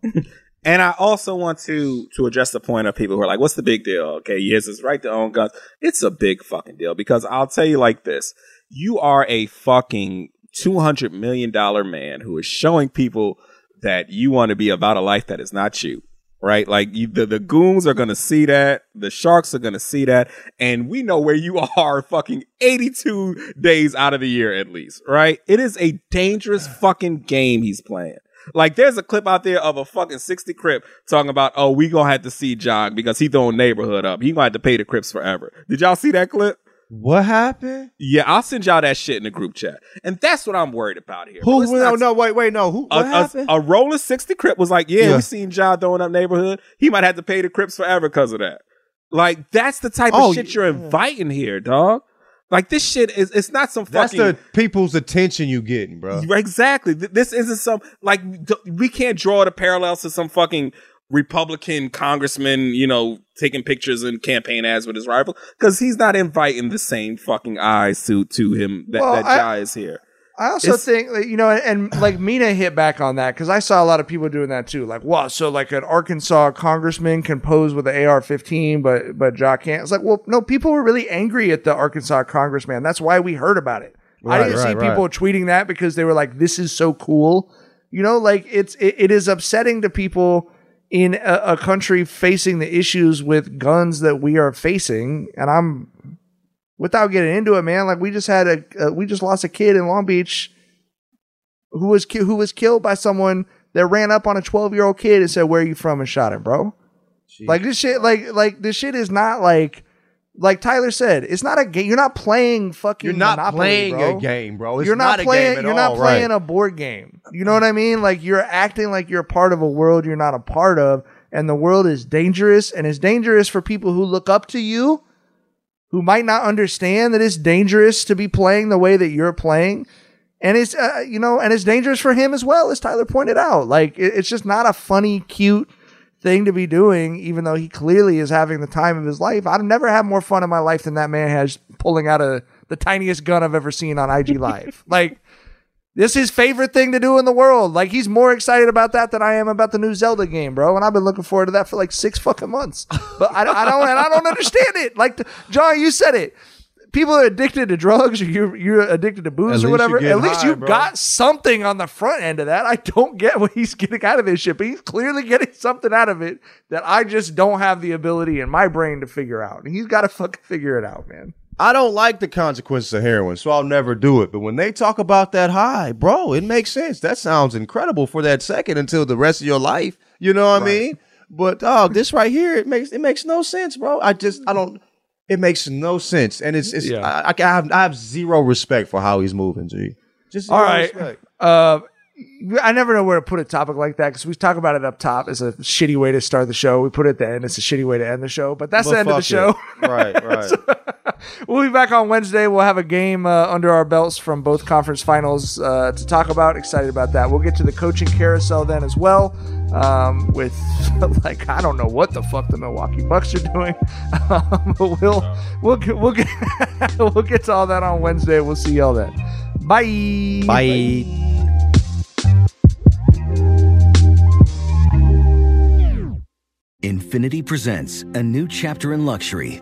Speaker 4: And I also want to to address the point of people who are like, "What's the big deal?" Okay, yes, it's right to own guns. It's a big fucking deal because I'll tell you like this: you are a fucking two hundred million dollar man who is showing people that you want to be about a life that is not you. Right, like you, the the goons are gonna see that, the sharks are gonna see that, and we know where you [LAUGHS] are, fucking eighty two days out of the year at least. Right, it is a dangerous [SIGHS] fucking game he's playing. Like there's a clip out there of a fucking 60 Crip talking about, oh, we gonna have to see Ja because he throwing neighborhood up. He gonna have to pay the Crips forever. Did y'all see that clip?
Speaker 3: What happened?
Speaker 4: Yeah, I'll send y'all that shit in the group chat. And that's what I'm worried about here.
Speaker 3: Who? No,
Speaker 4: not-
Speaker 3: no, wait, wait, no. Who?
Speaker 4: a,
Speaker 3: What
Speaker 4: a,
Speaker 3: happened?
Speaker 4: a rolling 60 Crip was like, yeah,
Speaker 3: Yeah.
Speaker 4: we seen Ja throwing up neighborhood. He might have to pay the Crips forever because of that. Like, that's the type
Speaker 3: Oh,
Speaker 4: of shit you're inviting here, dog. Like, this shit is, it's not some fucking.
Speaker 3: That's
Speaker 4: fucking.
Speaker 3: the people's attention you getting, bro.
Speaker 4: Exactly. This isn't some like we can't draw the parallels to some fucking Republican congressman, you know, taking pictures and campaign ads with his rival because he's not inviting the same fucking eyes to to him that
Speaker 2: Well,
Speaker 4: that
Speaker 2: I-
Speaker 4: guy is here.
Speaker 2: I also
Speaker 4: It's-
Speaker 2: think, like, you know, and, and like Mina hit back on that because I saw a lot of people doing that too. Like, wow, so like an Arkansas congressman can pose with an AR-15, but but Ja can't. It's like, well, no, people were really angry at the Arkansas congressman. That's why we heard about it. I didn't see
Speaker 3: right, right.
Speaker 2: people tweeting that because they were like, "This is so cool." You know, like it's it, it is upsetting to people in a, a country facing the issues with guns that we are facing. And I'm without getting into it, man. Like we just had a, uh, we just lost a kid in Long Beach who was ki- who was killed by someone that ran up on a 12 year old kid and said, "Where are you from?" and shot him, bro. Like this shit, like like this shit is not like like Tyler said, it's not a game. You're not playing fucking.
Speaker 3: You're not
Speaker 2: Monopoly,
Speaker 3: playing
Speaker 2: bro.
Speaker 3: a game, bro. It's
Speaker 2: you're not,
Speaker 3: not
Speaker 2: playing. you're not
Speaker 3: all,
Speaker 2: playing
Speaker 3: right.
Speaker 2: a board game. You know what I mean? Like you're acting like you're part of a world you're not a part of, and the world is dangerous, and it's dangerous for people who look up to you, who might not understand that it's dangerous to be playing the way that you're playing. And it's uh, you know, and it's dangerous for him as well, as Tyler pointed out. Like it- it's just not a funny, cute thing to be doing, even though he clearly is having the time of his life. I've never had more fun in my life than that man has pulling out a the tiniest gun I've ever seen on IG Live. [LAUGHS] like this is his favorite thing to do in the world. Like he's more excited about that than I am about the new Zelda game, bro. And I've been looking forward to that for like six fucking months. But I, I don't and I don't understand it. Like John, you said it. People are addicted to drugs, or you're you're addicted to booze
Speaker 3: At
Speaker 2: or whatever. At least
Speaker 3: high,
Speaker 2: you
Speaker 3: bro.
Speaker 2: got something on the front end of that. I don't get what he's getting out of this shit, but he's clearly getting something out of it that I just don't have the ability in my brain to figure out. And he's got to fucking figure it out, man.
Speaker 3: I don't like the consequences of heroin, so I'll never do it. But when they talk about that high, bro, it makes sense. That sounds incredible for that second until the rest of your life. You know what I mean? But dog, this right here, it makes it makes no sense, bro. I just I don't. It makes no sense, and it's it's.
Speaker 2: Yeah.
Speaker 3: I, I have I have zero respect for how he's moving. G. Just
Speaker 2: All right.
Speaker 3: respect.
Speaker 2: Uh, I never know where to put a topic like that because we talk about it up top. It's a shitty way to start the show. We put it at the end. It's a shitty way to end the show. But that's
Speaker 3: But
Speaker 2: the end of the show.
Speaker 3: it. [LAUGHS] Right, right. [LAUGHS]
Speaker 2: we'll be back on Wednesday. We'll have a game uh, under our belts from both conference finals uh, to talk about. Excited about that. We'll get to the coaching carousel then as well. Um, with [LAUGHS] like I don't know what the fuck the Milwaukee Bucks are doing, um, but we'll we'll get, we'll get we'll get to all that on Wednesday. We'll see y'all then. Bye.
Speaker 3: Bye.
Speaker 7: Infiniti presents a new chapter in luxury,